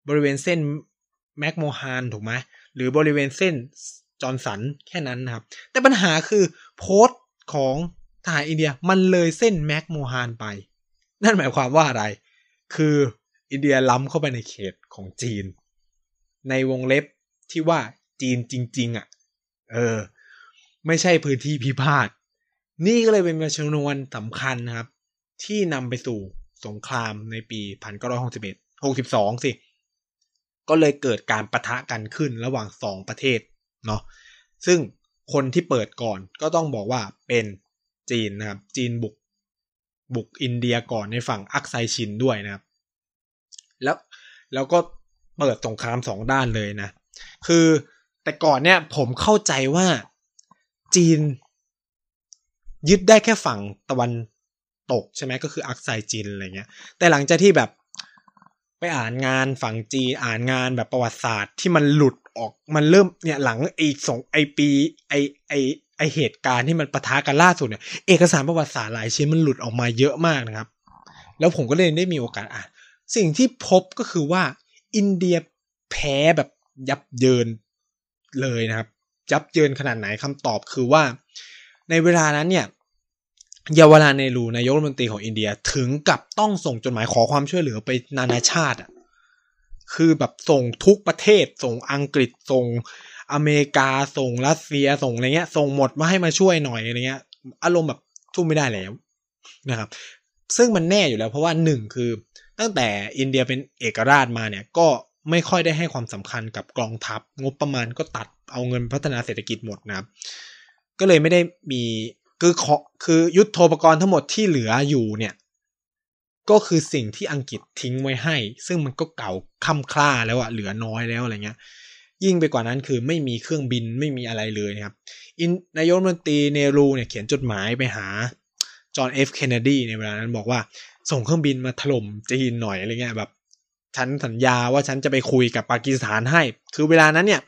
Speaker 1: บริเวณเส้นแมกโมฮานถูกไหมหรือบริเวณเส้นจอร์นสันแค่นั้นนะครับ แต่ปัญหาคือโพสต์ของทหารอินเดียมันเลยเส้นแมกโมฮานไป นั่นหมายความว่าอะไร คืออินเดียล้ำเข้าไปในเขตของจีน ในวงเล็บที่ว่าจีนจริง ๆอะ เออ ไม่ใช่พื้นที่พิพาท นี่ก็เลยเป็นชนวนสำคัญนะครับ ที่นำไปสู่สงครามในปี 1961 62 สิ ก็เลยเกิดการประทะกันขึ้นระหว่างสองประเทศเนาะ ซึ่งคนที่เปิดก่อนก็ต้องบอกว่าเป็นจีนนะครับ จีนบุก บุกอินเดียก่อนในฝั่งอักไซชินด้วยนะครับ แล้วแล้วก็ เปิดสงครามสองด้านเลยนะ คือแต่ก่อนเนี่ยผมเข้าใจว่าจีน ยึดได้แค่ฝั่งตะวันตกใช่ไหมก็คืออักไซจินอะไรเงี้ย แต่หลังจากที่แบบไปอ่านงานฝั่งจีนอ่านงานแบบประวัติศาสตร์ที่มันหลุดออกมันเริ่มเนี่ยหลังไอ้สองไอปีไอไอไอเหตุการณ์ที่มันปะทะกันล่าสุดเนี่ยเอกสารประวัติศาสตร์หลายชิ้นมันหลุดออกมาเยอะมากนะครับ แล้วผมก็เลยได้มีโอกาสอ่าน สิ่งที่พบก็คือว่า อินเดียแพ้แบบยับเยินเลยนะครับ ยับเยินขนาดไหนคำตอบคือว่า ในเวลานั้นเนี่ยเยาวราเนรูนายกรัฐมนตรีของอินเดียถึงกับต้องส่งจดหมายขอความช่วยเหลือไปนานาชาติอะคือแบบส่งทุกประเทศ ส่งอังกฤษส่งอเมริกาส่งรัสเซียส่งอะไรเงี้ย ส่งหมดมาให้มาช่วยหน่อยอะไรเงี้ย อารมณ์แบบทุ่มไม่ได้แล้วนะครับ ซึ่งมันแน่อยู่แล้วเพราะว่าหนึ่งคือ ตั้งแต่อินเดียเป็นเอกราชมาเนี่ยก็ไม่ค่อยได้ให้ความสำคัญกับกองทัพ งบประมาณก็ตัดเอาเงินพัฒนาเศรษฐกิจหมดนะครับ ก็เลยไม่ได้มีคือขอคือยุทธโธปกรณ์ทั้งหมดที่เหลืออยู่เนี่ย ก็คือสิ่งที่อังกฤษทิ้งไว้ให้ ซึ่งมันก็เก่าค่ำคล้าแล้วอะเหลือน้อยแล้วอะไรเงี้ย ยิ่งไปกว่านั้นคือไม่มีเครื่องบินไม่มีอะไรเลยนะครับอินนายกรัฐมนตรีเนรูเนี่ยเขียนจดหมายไปหาจอห์นเอฟเคนเนดีในเวลานั้นบอกว่า ส่งเครื่องบินมาถล่มจีนหน่อยอะไรเงี้ยแบบฉันสัญญาว่าฉันจะไปคุยกับปากีสถานให้ คือเวลานั้นเนี่ย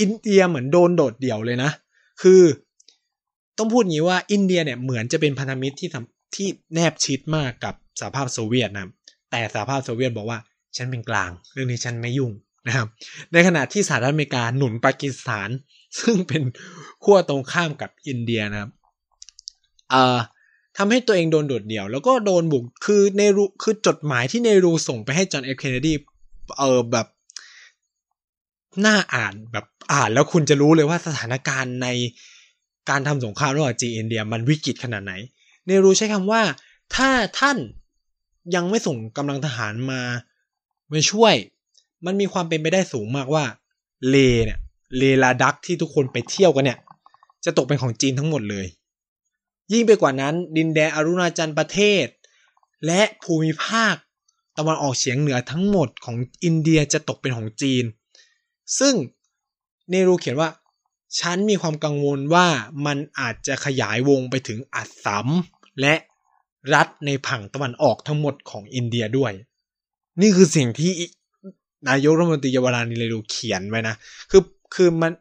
Speaker 1: อินเดียเหมือนโดนโดดเดี่ยวเลยนะ คือต้องพูดงี้ว่าอินเดียเนี่ยเหมือนจะเป็นพันธมิตรที่ที่แนบชิดมากกับสหภาพโซเวียตนะ แต่สหภาพโซเวียตบอกว่าฉันเป็นกลาง เรื่องนี้ฉันไม่ยุ่งนะครับ ในขณะที่สหรัฐอเมริกาหนุนปากีสถาน ซึ่งเป็นขั้วตรงข้ามกับอินเดียนะครับ เอ่อ ทำให้ตัวเองโดนโดดเดี่ยว แล้วก็โดนบุกคือเนรูคือจดหมายที่เนรูส่งไปให้จอห์นเอฟเคนเนดีเออแบบน่าอ่านแบบอ่านแล้วคุณจะรู้เลยว่าสถานการณ์ในการทำสงครามระหว่างจีนอินเดียมันวิกฤตขนาดไหน เนรูใช้คำว่า ถ้าท่านยังไม่ส่งกำลังทหารมามาช่วย มันมีความเป็นไปได้สูงมากว่า เลเนี่ยเลลาดักที่ทุกคนไปเที่ยวกันเนี่ย จะตกเป็นของจีนทั้งหมดเลย ยิ่งไปกว่านั้น ดินแดนอรุณาจันประเทศ และภูมิภาคตะวันออกเฉียงเหนือทั้งหมดของอินเดียจะตกเป็นของจีน ซึ่งเนรูเขียนว่า ฉันมีความกังวลว่ามันอาจจะขยายวงไปถึงอัสสัมและรัฐในผังตะวันออกทั้งหมดของอินเดียด้วย นี่คือสิ่งที่นายกรัฐมนตรีเยาวรานิเลรูเขียนไว้นะ คือคือมัน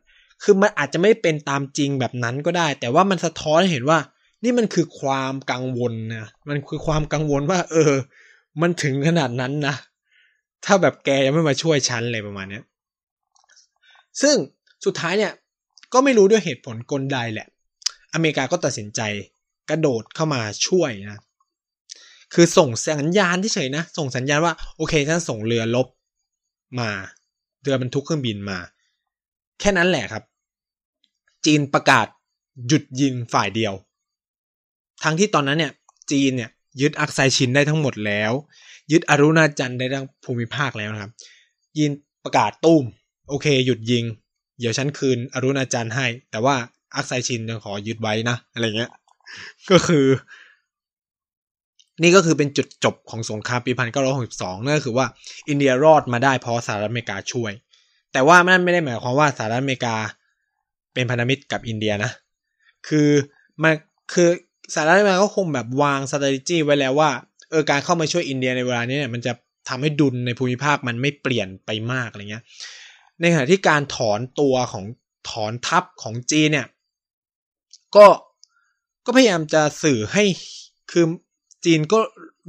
Speaker 1: คือมันอาจจะไม่เป็นตามจริงแบบนั้นก็ได้ แต่ว่ามันสะท้อนเห็นว่า นี่มันคือความกังวลนะมันคือความกังวลว่า เออ มันถึงขนาดนั้นนะถ้าแบบแกยังไม่มาช่วยฉันอะไรประมาณนี้ซึ่งสุดท้ายเนี่ย ก็ไม่รู้ด้วยเหตุผลกลใดแหละ อเมริกาก็ตัดสินใจกระโดดเข้ามาช่วยนะ คือส่งสัญญาณที่เฉยนะ ส่งสัญญาณว่า โอเคฉันส่งเรือลบมาเรือบรรทุกเครื่องบินมา แค่นั้นแหละครับ จีนประกาศหยุดยิงฝ่ายเดียว ทั้งที่ตอนนั้นเนี่ยจีนเนี่ยยึดอักไซชินได้ทั้งหมดแล้ว ยึดอรุณาจันได้ทั้งภูมิภาคแล้วนะครับ ยินประกาศตุ้ม โอเค หยุดยิง เดี๋ยวฉันคืนอรุณาจันให้ แต่ว่าอักไซชินยังขอยึดไว้นะ อะไรเงี้ย ก็คือ นี่ก็คือเป็นจุดจบของสงครามปีพันเก้าร้อยหกสิบสองนั่นก็คือว่า อินเดียรอดมาได้เพราะสหรัฐอเมริกาช่วย แต่ว่านั่นไม่ได้หมายความว่าสหรัฐอเมริกาเป็นพันธมิตรกับอินเดียนะ คือมันคือ สหรัฐอเมริกาก็คงแบบวาง strategy ไว้แล้วว่าเออการเข้ามาช่วยอินเดียในเวลานี้เนี่ยมันจะทำให้ดุลในภูมิภาคมันไม่เปลี่ยนไปมากอะไรเงี้ย ในขณะที่การถอนตัวของถอนทัพของจีนเนี่ย ก็ก็พยายามจะสื่อให้คือจีนก็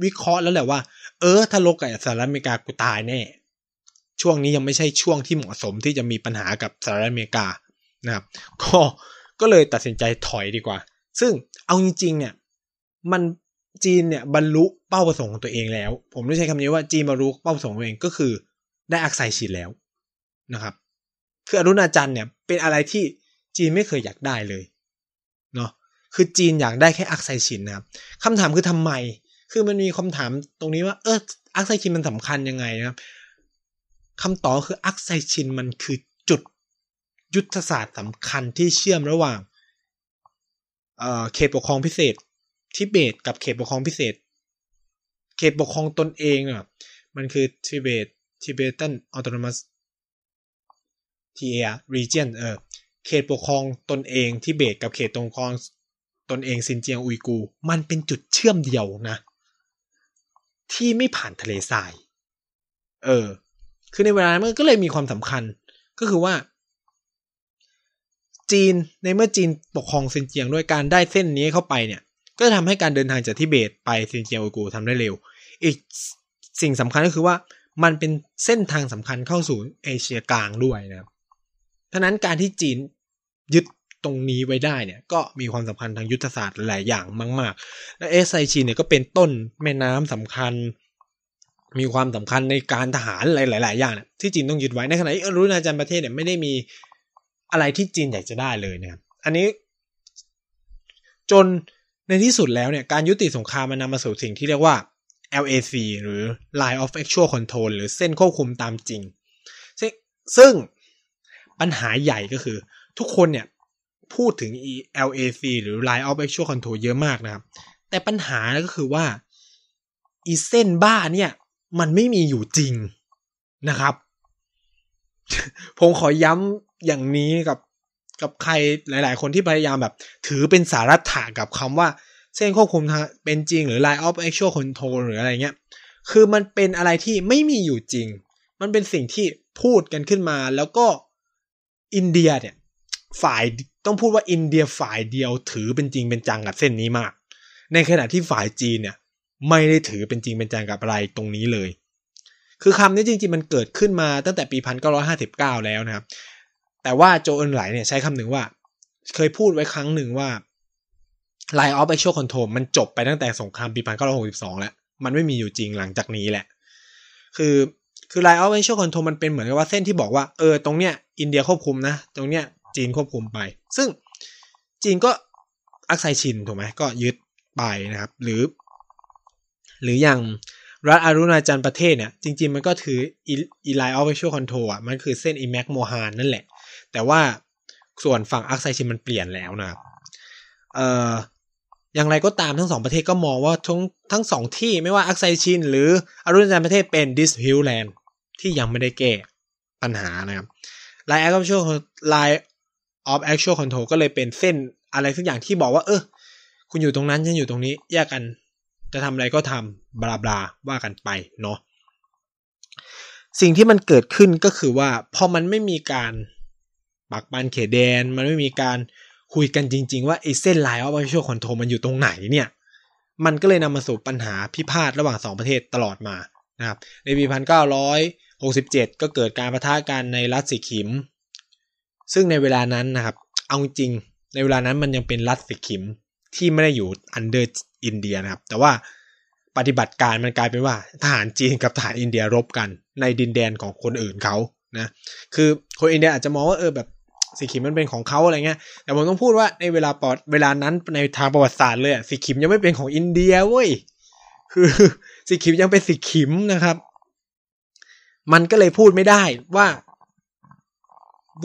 Speaker 1: วิเคราะห์แล้วแหละว่า เออถ้าลบกับสหรัฐอเมริกากูตายแน่ ช่วงนี้ยังไม่ใช่ช่วงที่เหมาะสมที่จะมีปัญหากับสหรัฐอเมริกานะครับ ก็ก็เลยตัดสินใจถอยดีกว่า ซึ่งเอาจริงๆเนี่ยมันจีนเนี่ยบรรลุเป้าประสงค์ของตัวเองแล้ว ผมไม่ใช้คำนี้ว่าจีนบรรลุเป้าประสงค์ของตัวเองก็คือได้อักไซชินแล้วนะครับ คืออรุณาจันทร์เนี่ยเป็นอะไรที่จีนไม่เคยอยากได้เลยเนาะคือจีนอยากได้แค่อักไซชินนะครับคำถามคือทำไม คือมันมีคำถามตรงนี้ว่าเอออักไซชินมันสำคัญยังไงนะครับคำตอบคืออักไซชินมันคือจุดยุทธศาสตร์สำคัญที่เชื่อมระหว่าง เขตปกครองพิเศษทิเบตกับเขตปกครองพิเศษ เขตปกครองตนเองอะมันคือทิเบต Tibetan Autonomous ทีเอ Region เออเขตปกครองตนเองทิเบตกับเขตปกครองตนเองซินเจียงอุยกูร์ มันเป็นจุดเชื่อมเดียวนะ ที่ไม่ผ่านทะเลทราย เออ คือในเวลานั้นมันก็เลยมีความสำคัญ ก็คือว่า จีนในเมื่อจีนปกครองซินเจียงด้วยการได้เส้นนี้เข้าไปเนี่ย ก็ทำให้การเดินทางจากทิเบตไปซินเจียงอุยกูทำได้เร็ว อีกสิ่งสำคัญก็คือว่ามันเป็นเส้นทางสำคัญเข้าสู่เอเชียกลางด้วยนะครับท่านั้นการที่จีนยึดตรงนี้ไว้ได้เนี่ย ก็มีความสำคัญทางยุทธศาสตร์หลายอย่างมาก ๆ และเอสไซจีนเนี่ยก็เป็นต้นแม่น้ำสำคัญ มีความสำคัญในการทหารหลาย ๆ อย่างที่จีนต้องยึดไว้ในขณะที่อรุณาจันประเทศเนี่ยไม่ได้มี อะไรที่จีนอยากจะได้เลยนะครับ อันนี้ จนในที่สุดแล้วเนี่ย การยุติสงครามมันนำมาสู่สิ่งที่เรียกว่า LAC หรือ Line of Actual Control หรือเส้นควบคุมตามจริง ซึ่งปัญหาใหญ่ก็คือ ทุกคนเนี่ยพูดถึง LAC หรือ Line of Actual Control เยอะมากนะครับ แต่ปัญหาก็คือว่าอีเส้นบ้าเนี่ย มันไม่มีอยู่จริงนะครับ ผมขอย้ำ อย่างนี้กับกับใครหลาย ๆ คนที่พยายามแบบ ถือเป็นสาระถากับคำว่าเส้นควบคุมเป็นจริงหรือ line of actual control หรืออะไรเงี้ย คือมันเป็นอะไรที่ไม่มีอยู่จริง มันเป็นสิ่งที่พูดกันขึ้นมาแล้วก็อินเดียเนี่ย ฝ่ายต้องพูดว่าอินเดียฝ่ายเดียวถือเป็นจริงเป็นจังกับเส้นนี้มาก ในขณะที่ฝ่ายจีนเนี่ย ไม่ได้ถือเป็นจริงเป็นจังกับอะไรตรงนี้เลย คือคำนี้จริง ๆ มันเกิดขึ้นมาตั้งแต่ปีพันเก้าร้อยห้าสิบเก้าแล้วนะครับ แต่ว่าโจเอินไหลเนี่ยใช้คำหนึ่งว่า เคยพูดไว้ครั้งหนึ่งว่า Line of Actual Control มันจบไปตั้งแต่สงครามปีพันเก้าร้อยหกสิบสองแล้ว มันไม่มีอยู่จริงหลังจากนี้แหละ คือคือ Line of Actual Control มันเป็นเหมือนกับว่าเส้นที่บอกว่า เออ ตรงเนี้ยอินเดียควบคุมนะ ตรงเนี้ยจีนควบคุมไป ซึ่งจีนก็อักไซชินถูกไหมก็ยึดไปนะครับ หรือ หรืออย่างรัฐอรุณาจัลประเทศเนี่ย จริง ๆ มันก็ถืออี Line of Actual Control อะ มันคือเส้นอีแม็กโมฮานนั่นแหละ แต่ว่าส่วนฝั่งอักไซชินมันเปลี่ยนแล้วนะครับเอ่ออย่างไรก็ตามทั้งสองประเทศก็มองว่าทั้งทั้งสองที่ไม่ว่าอักไซชินหรืออารุณจันทร์ประเทศเป็นดิสพิวแลนด์ที่ยังไม่ได้แก้ปัญหานะครับไลน์ actual line of actual control ก็เลยเป็นเส้นอะไรสักอย่างที่บอกว่า เออ คุณอยู่ตรงนั้นฉันอยู่ตรงนี้แยกกัน จะทำอะไรก็ทำบลาบลาว่ากันไปเนาะสิ่งที่มันเกิดขึ้นก็คือว่าพอมันไม่มีการ ปักปันเขตแดน มันไม่มีการคุยกันจริง ๆ ว่าไอ้เส้นไลน์ of actual control มันอยู่ตรงไหนเนี่ย มันก็เลยนำมาสู่ปัญหาพิพาทระหว่างสองประเทศตลอดมานะครับในปีพันเก้าร้อยหกสิบเจ็ดก็เกิดการปะทะกันในรัฐสิกขิม ซึ่งในเวลานั้นนะครับ เอาจริงในเวลานั้นมันยังเป็นรัฐสิกขิมที่ไม่ได้อยู่ under อินเดียนะครับ แต่ว่าปฏิบัติการมันกลายเป็นว่าทหารจีนกับทหารอินเดียรบกัน ในดินแดนของคนอื่นเขานะ คือคนอินเดียอาจจะมองว่าเออแบบ สิกิมมันเป็นของเขาอะไรเงี้ย แต่ผมต้องพูดว่าในเวลาปอดเวลานั้นในทางประวัติศาสตร์เลยสิกิมยังไม่เป็นของอินเดียเว้ย คือสิกิมยังเป็นสิกิมนะครับ มันก็เลยพูดไม่ได้ว่า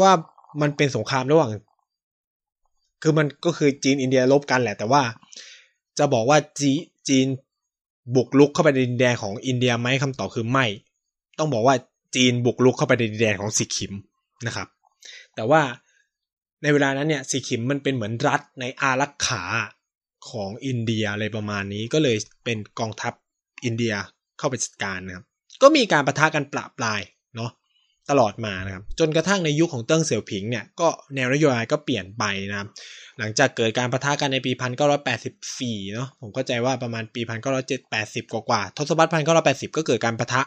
Speaker 1: ว่ามันเป็นสงครามระหว่าง คือมันก็คือจีนอินเดียลบกันแหละ แต่ว่าจะบอกว่าจีจีนบุกลุกเข้าไปในดินแดนของอินเดียไหมคำตอบคือไม่ ต้องบอกว่าจีนบุกลุกเข้าไปในดินแดนของสิกิมนะครับ แต่ว่าในเวลานั้นเนี่ยสิกิมมันเป็นเหมือนรัฐในอารักขาของอินเดียอะไรประมาณนี้ก็เลยเป็นกองทัพอินเดียเข้าไปจัดการนะครับ ก็มีการประทะกันปราปลายเนาะตลอดมานะครับ จนกระทั่งในยุคของเติ้งเสี่ยวผิงเนี่ยก็แนวนโยบายก็เปลี่ยนไปนะครับ หลังจากเกิดการประทะกันในปี 1984 เนาะผมเข้าใจว่าประมาณปี 1980 กว่าๆทศวรรษ 1980 ก็เกิดการประทะ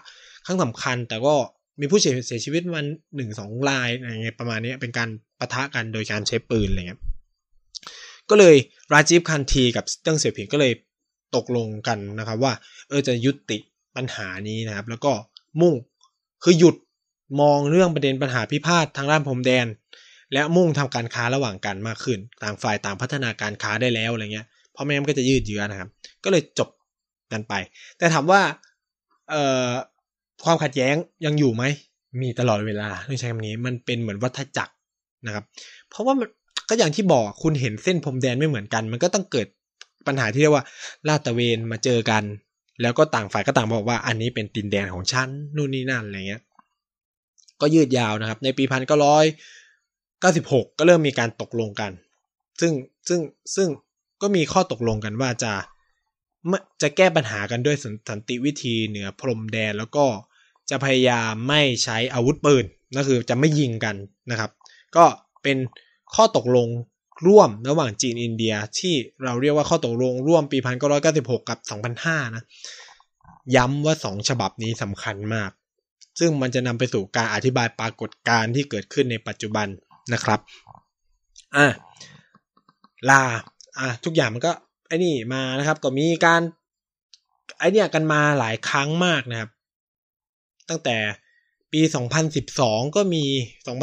Speaker 1: ครั้งสำคัญ แต่ก็ มีผู้เสียชีวิตมันหนึ่งสองรายอะไรเงี้ยประมาณนี้เป็นการประทะกันโดยการใช้ปืนอะไรเงี้ยก็เลยราจีฟคันทีกับเติ้งเสี่ยวผิงก็เลยตกลงกันนะครับว่า เออจะยุติปัญหานี้นะครับ แล้วก็มุ่งคือหยุดมองเรื่องประเด็นปัญหาพิพาททางด้านพรมแดน และมุ่งทำการค้าระหว่างกันมากขึ้น ต่างฝ่ายต่างพัฒนาการค้าได้แล้วอะไรเงี้ยเพราะไม่งั้นก็จะยืดเยื้อนะครับ ก็เลยจบกันไป แต่ถามว่าเออ ความขัดแย้งยังอยู่ไหม มีตลอดเวลาต้องใช้คำนี้ มันเป็นเหมือนวัฏจักรนะครับ เพราะว่ามันก็อย่างที่บอกคุณเห็นเส้นพรมแดนไม่เหมือนกัน มันก็ต้องเกิดปัญหาที่เรียกว่าลาดตะเวนมาเจอกัน แล้วก็ต่างฝ่ายก็ต่างบอกว่าอันนี้เป็นดินแดนของฉันนู่นนี่นั่นอะไรเงี้ย ก็ยืดยาวนะครับ ในปีพันเก้าร้อยเก้าสิบหกก็เริ่มมีการตกลงกัน ซึ่งซึ่งซึ่งก็มีข้อตกลงกันว่าจะ จะแก้ปัญหากันด้วยสันติวิธีเหนือพรมแดนแล้วก็จะพยายามไม่ใช้อาวุธปืนก็คือจะไม่ยิงกันนะครับ ก็เป็นข้อตกลงร่วมระหว่างจีนอินเดียที่เราเรียกว่าข้อตกลงร่วมปี 1996 กับ 2005 นะ ย้ำว่า 2 ฉบับนี้สำคัญมาก ซึ่งมันจะนำไปสู่การอธิบายปรากฏการณ์ที่เกิดขึ้นในปัจจุบันนะครับ อะลา อะทุกอย่างมันก็ ไอ้นี่มานะครับ ก็มีการไอ้นี่กันมาหลายครั้งมากนะครับ ตั้งแต่ปี 2012 ก็มี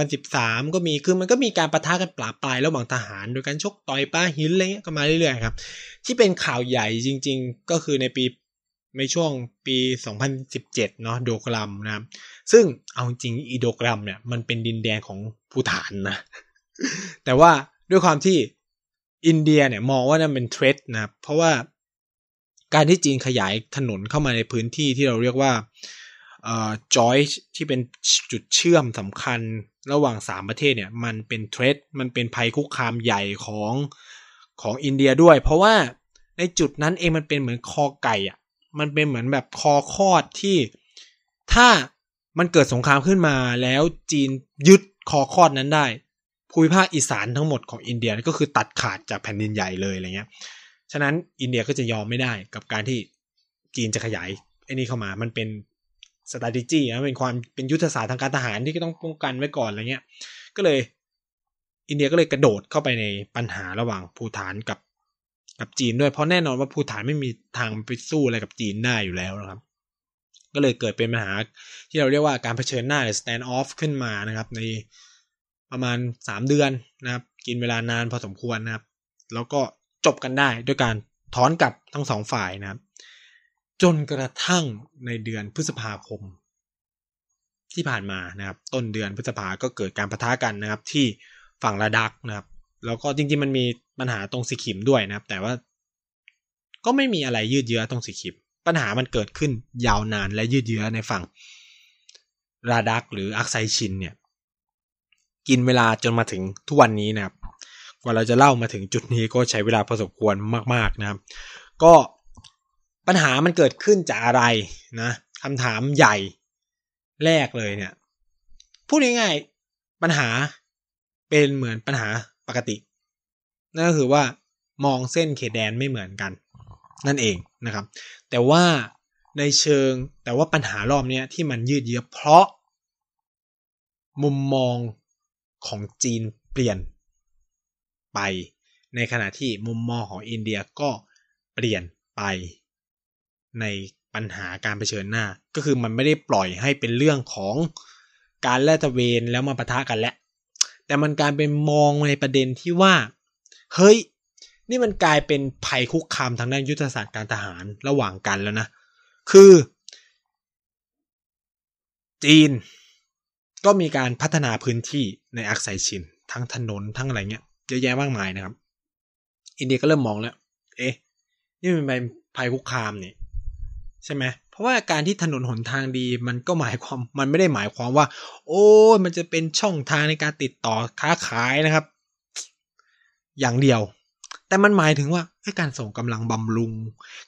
Speaker 1: 2013 ก็มี คือมันก็มีการประทะกันปราปลายระหว่างทหาร โดยการชกต่อยป้าหินอะไรเงี้ยก็มาเรื่อยๆครับ ที่เป็นข่าวใหญ่จริง ๆ ก็คือในปีในช่วงปี 2017 เนาะโดกรัมนะครับ ซึ่งเอาจริงอีโดกรัมเนี่ยมันเป็นดินแดนของภูฐานนะ แต่ว่าด้วยความที่ อินเดียเนี่ยมองว่านั่นเป็นเทรดนะครับเพราะว่าการที่จีนขยายถนนเข้ามาในพื้นที่ที่เราเรียกว่าจอยที่เป็นจุดเชื่อมสำคัญระหว่างสามประเทศเนี่ยมันเป็นเทรดมันเป็นภัยคุกคามใหญ่ของของอินเดียด้วย เพราะว่าในจุดนั้นเองมันเป็นเหมือนคอไก่อะมันเป็นเหมือนแบบคอคอดที่ถ้ามันเกิดสงครามขึ้นมาแล้วจีนยึดคอคอดนั้นได้ ภูมิภาคอีสานทั้งหมดของอินเดียก็คือตัดขาดจากแผ่นดินใหญ่เลยอะไรเงี้ย ฉะนั้นอินเดียก็จะยอมไม่ได้กับการที่จีนจะขยายไอ้นี่เข้ามา มันเป็น strategy นะเป็นความเป็นยุทธศาสตร์ทางการทหารที่ต้องป้องกันไว้ก่อนอะไรเงี้ย ก็เลย อินเดียก็เลยกระโดดเข้าไปในปัญหาระหว่างภูฐานกับกับจีนด้วย เพราะแน่นอนว่าภูฐานไม่มีทางไปสู้อะไรกับจีนได้อยู่แล้วนะครับ ก็เลยเกิดเป็นปัญหาที่เราเรียกว่าการเผชิญหน้าหรือ stand off ขึ้นมานะครับ ใน ประมาณสามเดือนนะครับ กินเวลานานพอสมควรนะครับ แล้วก็จบกันได้ด้วยการถอนกลับทั้งสองฝ่ายนะครับ จนกระทั่งในเดือนพฤษภาคม ที่ผ่านมานะครับ ต้นเดือนพฤษภาก็เกิดการประทะกันนะครับ ที่ฝั่งระดักนะครับ แล้วก็จริงๆมันมีปัญหาตรงสีขิมด้วยนะครับ แต่ว่าก็ไม่มีอะไรยืดเยื้อตรงสีขิม ปัญหามันเกิดขึ้นยาวนานและยืดเยื้อในฝั่งราดักหรืออักไซชินเนี่ย กินเวลาจนมาถึงทุกวันนี้นะครับ กว่าเราจะเล่ามาถึงจุดนี้ก็ใช้เวลาพอสมควรมาก ๆนะครับ ก็ปัญหามันเกิดขึ้นจากอะไรนะคำถามใหญ่แรกเลยเนี่ย พูดง่ายๆปัญหาเป็นเหมือนปัญหาปกตินั่นก็คือว่ามองเส้นเขตแดนไม่เหมือนกัน นั่นเองนะครับ แต่ว่าในเชิงแต่ว่าปัญหารอบนี้ที่มันยืดเยื้อเพราะ มุมมอง ของจีนเปลี่ยนไป ในขณะที่มุมมองของอินเดียก็เปลี่ยนไปในปัญหาการเผชิญหน้า ก็คือมันไม่ได้ปล่อยให้เป็นเรื่องของการแลตะเวนแล้วมาปะทะกันแล้วแต่มันการเป็นมองในประเด็นที่ว่า เฮ้ย นี่มันกลายเป็นภัยคุกคามทางด้านยุทธศาสตร์การทหารระหว่างกันแล้วนะ คือ จีน ก็มีการพัฒนาพื้นที่ในอักไซชิน ทั้งถนนทั้งอะไรเงี้ยเยอะแยะมากมายนะครับ อินเดียก็เริ่มมองแล้ว เอ๊ะ นี่มันเป็นภัยคุกคามเนี่ยใช่ไหมเพราะว่าการที่ถนนหนทางดีมันก็หมายความมันไม่ได้หมายความว่า โอ้มันจะเป็นช่องทางในการติดต่อค้าขายนะครับ อย่างเดียว แต่มันหมายถึงว่าการส่งกำลังบำรุง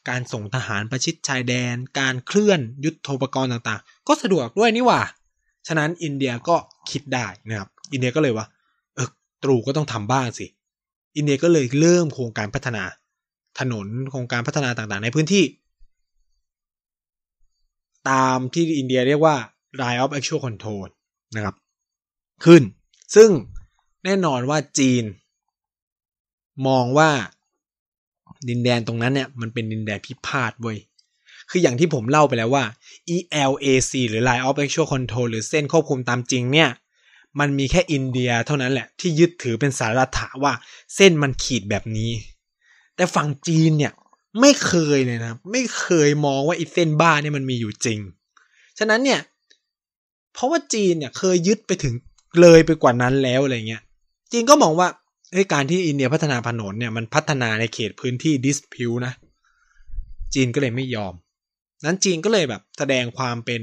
Speaker 1: การส่งทหารประชิดชายแดน การเคลื่อนยุทธปกรณ์ต่างๆ ก็สะดวกด้วยนี่หว่า ฉะนั้นอินเดียก็คิดได้นะครับ อินเดียก็เลยว่าเออตรูก็ต้องทำบ้างสิ อินเดียก็เลยเริ่มโครงการพัฒนาถนนโครงการพัฒนาต่างๆ ในพื้นที่ ตามที่อินเดียเรียกว่า Line of Actual Control นะครับ ขึ้น ซึ่งแน่นอนว่าจีน มองว่าดินแดนตรงนั้นเนี่ย มันเป็นดินแดนพิพาทเว้ย คืออย่างที่ผมเล่าไปแล้วว่า ELAC หรือ Line of Actual Control หรือเส้นควบคุมตามจริงเนี่ย มันมีแค่อินเดียเท่านั้นแหละที่ยึดถือเป็นสาระถาว่าเส้นมันขีดแบบนี้ แต่ฝั่งจีนเนี่ยไม่เคยเลยนะไม่เคยมองว่าไอ้เส้นบ้าเนี่ยมันมีอยู่จริง ฉะนั้นเนี่ย เพราะว่าจีนเนี่ยเคยยึดไปถึงเลยไปกว่านั้นแล้วอะไรเงี้ย จีนก็มองว่าเฮ้ยการที่อินเดียพัฒนาถนนเนี่ยมันพัฒนาในเขตพื้นที่ดิสพิวนะ จีนก็เลยไม่ยอม นั้นจีนก็เลยแบบแสดงความเป็น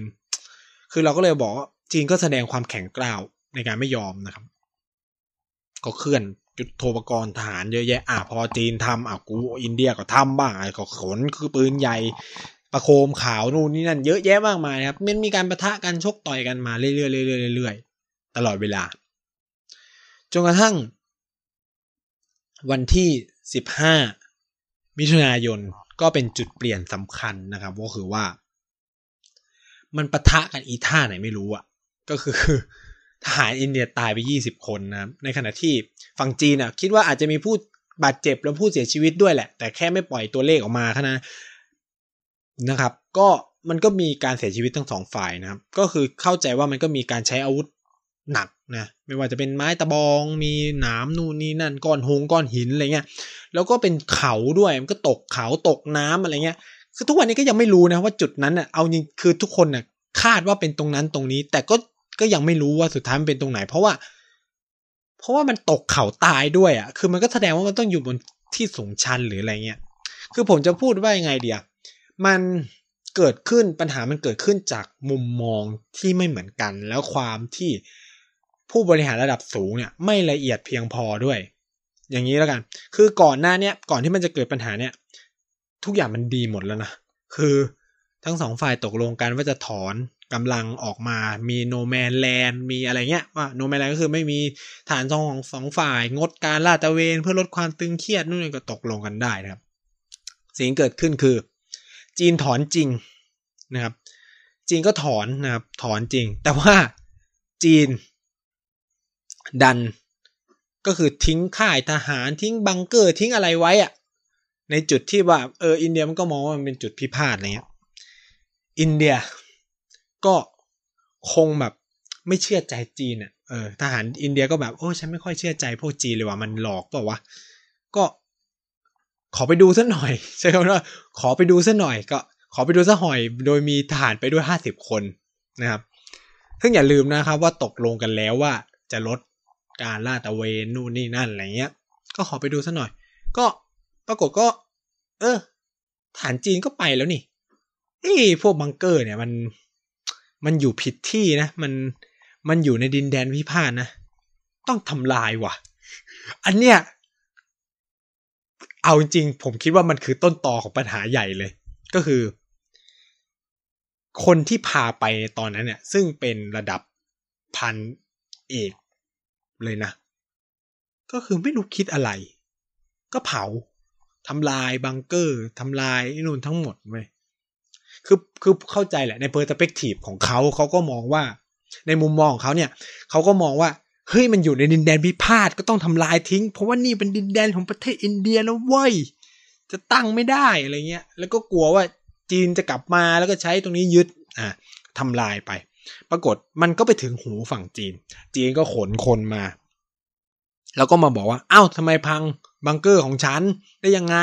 Speaker 1: คือเราก็เลยบอกว่าจีนก็แสดงความแข็งกร้าวในการไม่ยอมนะครับ ก็เคลื่อนจุดโทปกรณ์ทหารเยอะแยะ อะพอจีนทำอะกูอินเดียก็ทำบ้างไอ้ก็ขนคือปืนใหญ่ประโคมขาวนู่นนี่นั่นเยอะแยะมากมายครับ มันมีการประทะกันชกต่อยกันมาเรื่อยๆเรื่อยๆเรื่อยๆตลอดเวลา จนกระทั่ง วันที่ 15 มิถุนายน ก็เป็นจุดเปลี่ยนสำคัญนะครับก็คือว่า มันปะทะกันอีท่าไหนไม่รู้อะก็คือทหารอินเดียตายไป 20 คนนะครับในขณะที่ฝั่งจีนอะคิดว่าอาจจะมีผู้บาดเจ็บและผู้เสียชีวิตด้วยแหละ แต่แค่ไม่ปล่อยตัวเลขออกมาแค่นั้นนะครับ ก็มันก็มีการเสียชีวิตทั้งสองฝ่ายนะครับ ก็คือเข้าใจว่ามันก็มีการใช้อาวุธ หนักนะไม่ว่าจะเป็นไม้ตะบองมีหนามนู่นนี่นั่นก้อนหงก้อนหินอะไรเงี้ยแล้วก็เป็นเขาด้วยมันก็ตกเขาตกน้ำอะไรเงี้ยคือทุกวันนี้ก็ยังไม่รู้นะว่าจุดนั้นอะเอาจริงคือทุกคนน่ะคาดว่าเป็นตรงนั้นตรงนี้ แต่ก็ก็ยังไม่รู้ว่าสุดท้ายมันเป็นตรงไหน เพราะว่า เพราะว่ามันตกเขาตายด้วยอะ คือมันก็แสดงว่ามันต้องอยู่บนที่สูงชันหรืออะไรเงี้ยคือผมจะพูดว่ายังไงเดียมันเกิดขึ้นปัญหามันเกิดขึ้นจากมุมมองที่ไม่เหมือนกัน แล้วความที่ ผู้บริหารระดับสูงเนี่ยไม่ละเอียดเพียงพอด้วย อย่างนี้แล้วกัน คือก่อนหน้าเนี้ยก่อนที่มันจะเกิดปัญหาเนี่ยทุกอย่างมันดีหมดแล้วนะคือทั้งสองฝ่ายตกลงกันว่าจะถอนกำลังออกมา มีโนแมนแลนด์มีอะไรเงี้ยว่าโนแมนแลนด์ก็คือไม่มีฐานสองของสองฝ่าย งดการลาดตระเวนเพื่อลดความตึงเครียดนู่นนี่ก็ตกลงกันได้นะครับ สิ่งเกิดขึ้นคือ จีนถอนจริงนะครับ จีนก็ถอนนะครับถอนจริง แต่ว่าจีน ดัน ก็คือทิ้งค่ายทหารทิ้งบังเกอร์ทิ้งอะไรไว้อะในจุดที่ว่าเอออินเดียมันก็มองว่ามันเป็นจุดพิพาทอะไรเงี้ยอินเดียก็คงแบบไม่เชื่อใจจีนอะเออทหารอินเดียก็แบบโอ้ฉันไม่ค่อยเชื่อใจพวกจีนเลยว่ามันหลอกเปล่าวะก็ขอไปดูสักหน่อยใช่คำว่าขอไปดูสักหน่อย ก็ขอไปดูสักหน่อย โดยมีทหารไปด้วยห้าสิบคนนะครับ ซึ่งอย่าลืมนะครับว่าตกลงกันแล้วว่าจะลด การลาดตะเวนนู่นนี่นั่นอะไรเงี้ย ก็ขอไปดูสักหน่อย ก็ปรากฏก็ เออ ฐานจีนก็ไปแล้วนี่เอ้พวกบังเกอร์เนี่ยมันมันอยู่ผิดที่นะ มันมันอยู่ในดินแดนพิพาทนะ ต้องทำลายว่ะ อันเนี้ยเอาจริงผมคิดว่ามันคือต้นตอของปัญหาใหญ่เลย ก็คือ คนที่พาไปตอนนั้นเนี่ย ซึ่งเป็นระดับพันเอก เลยนะ ก็คือไม่รู้คิดอะไร ก็เผาทำลายบังเกอร์ทำลายนู่นทั้งหมดเว้ยคือคือเข้าใจแหละใน perspective ของเขาเขาก็มองว่า ในมุมมองของเขาเนี่ยเขาก็มองว่าเฮ้ยมันอยู่ในดินแดนพิพาทก็ต้องทำลายทิ้ง เพราะว่านี่เป็นดินแดนของประเทศอินเดียนะเว้ยจะตั้งไม่ได้อะไรเงี้ย แล้วก็กลัวว่าจีนจะกลับมาแล้วก็ใช้ตรงนี้ยึดอะทำลายไป ปรากฏมันก็ไปถึงหูฝั่งจีน จีนก็ขนคนมา แล้วก็มาบอกว่าอ้าวทำไมพังบังเกอร์ของฉันได้ยังไง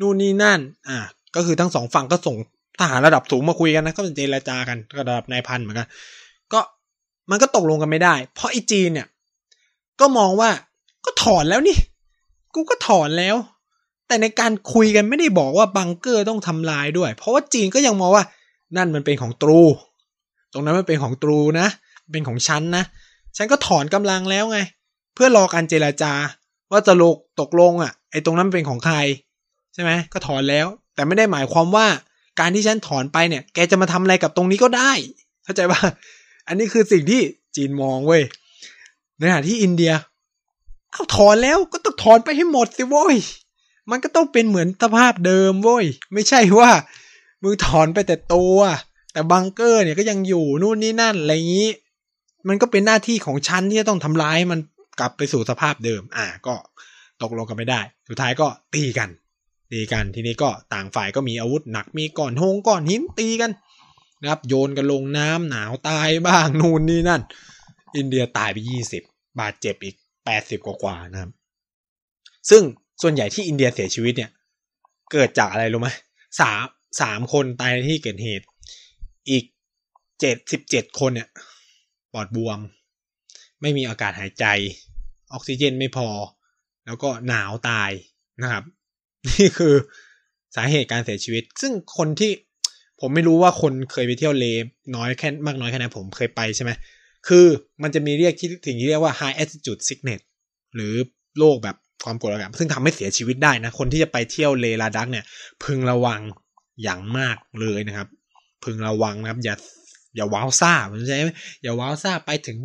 Speaker 1: นู่นนี่นั่น อะก็คือทั้งสองฝั่งก็ส่งทหารระดับสูงมาคุยกันนะก็เป็นเจรจากันระดับนายพันเหมือนกันก็มันก็ตกลงกันไม่ได้ เพราะไอ้จีนเนี่ย ก็มองว่าก็ถอนแล้วนี่ กูก็ถอนแล้ว แต่ในการคุยกันไม่ได้บอกว่าบังเกอร์ต้องทำลายด้วย เพราะว่าจีนก็ยังมองว่านั่นมันเป็นของตรู ตรงนั้นมันเป็นของตรูนะ เป็นของฉันนะ ฉันก็ถอนกำลังแล้วไง เพื่อรอการเจรจา ว่าจะลกตกลงอะ ไอ้ตรงนั้นเป็นของใคร ใช่ไหมก็ถอนแล้ว แต่ไม่ได้หมายความว่าการที่ฉันถอนไปเนี่ย แกจะมาทำอะไรกับตรงนี้ก็ได้ เข้าใจป่ะอันนี้คือสิ่งที่จีนมองเว้ย ในขณะที่อินเดีย เอาถอนแล้วก็ต้องถอนไปให้หมดสิโว้ย มันก็ต้องเป็นเหมือนสภาพเดิมโว้ย ไม่ใช่ว่ามึงถอนไปแต่ตัว แต่บังเกอร์เนี่ยก็ยังอยู่นู่นนี่นั่นอะไรอย่างนี้ มันก็เป็นหน้าที่ของฉันที่จะต้องทำร้ายมันกลับไปสู่สภาพเดิม อ่าก็ตกลงกันไม่ได้ สุดท้ายก็ตีกันตีกันทีนี้ก็ต่างฝ่ายก็มีอาวุธหนักมีก่อนหงก่อนหินตีกันนะครับโยนกันลงน้ำหนาวตายบ้างนู่นนี่นั่น อินเดียตายไปยี่สิบบาดเจ็บอีกแปดสิบกว่าๆนะครับ ซึ่งส่วนใหญ่ที่อินเดียเสียชีวิตเนี่ย เกิดจากอะไรรู้ไหมสามสามคนตายในที่เกิดเหตุ อีกเจ็ดสิบเจ็ดคนเนี่ยปอดบวม ไม่มีอากาศหายใจ ออกซิเจนไม่พอ แล้วก็หนาวตายนะครับ นี่คือสาเหตุการเสียชีวิต ซึ่งคนที่ผมไม่รู้ว่าคนเคยไปเที่ยวเลน้อยแค่มากน้อยแค่ไหนผมเคยไปใช่ไหมคือมันจะมีเรียกที่สิ่งที่เรียกว่า high altitude sickness หรือโรคแบบความกดอากาศซึ่งทำให้เสียชีวิตได้นะ คนที่จะไปเที่ยวเลลาดักเนี่ย พึงระวังอย่างมากเลยนะครับ พึงระวังนะครับ อย่าอย่าว้าวซ่าผมใช่ไหมอย่าว้าวซ่าไปถึง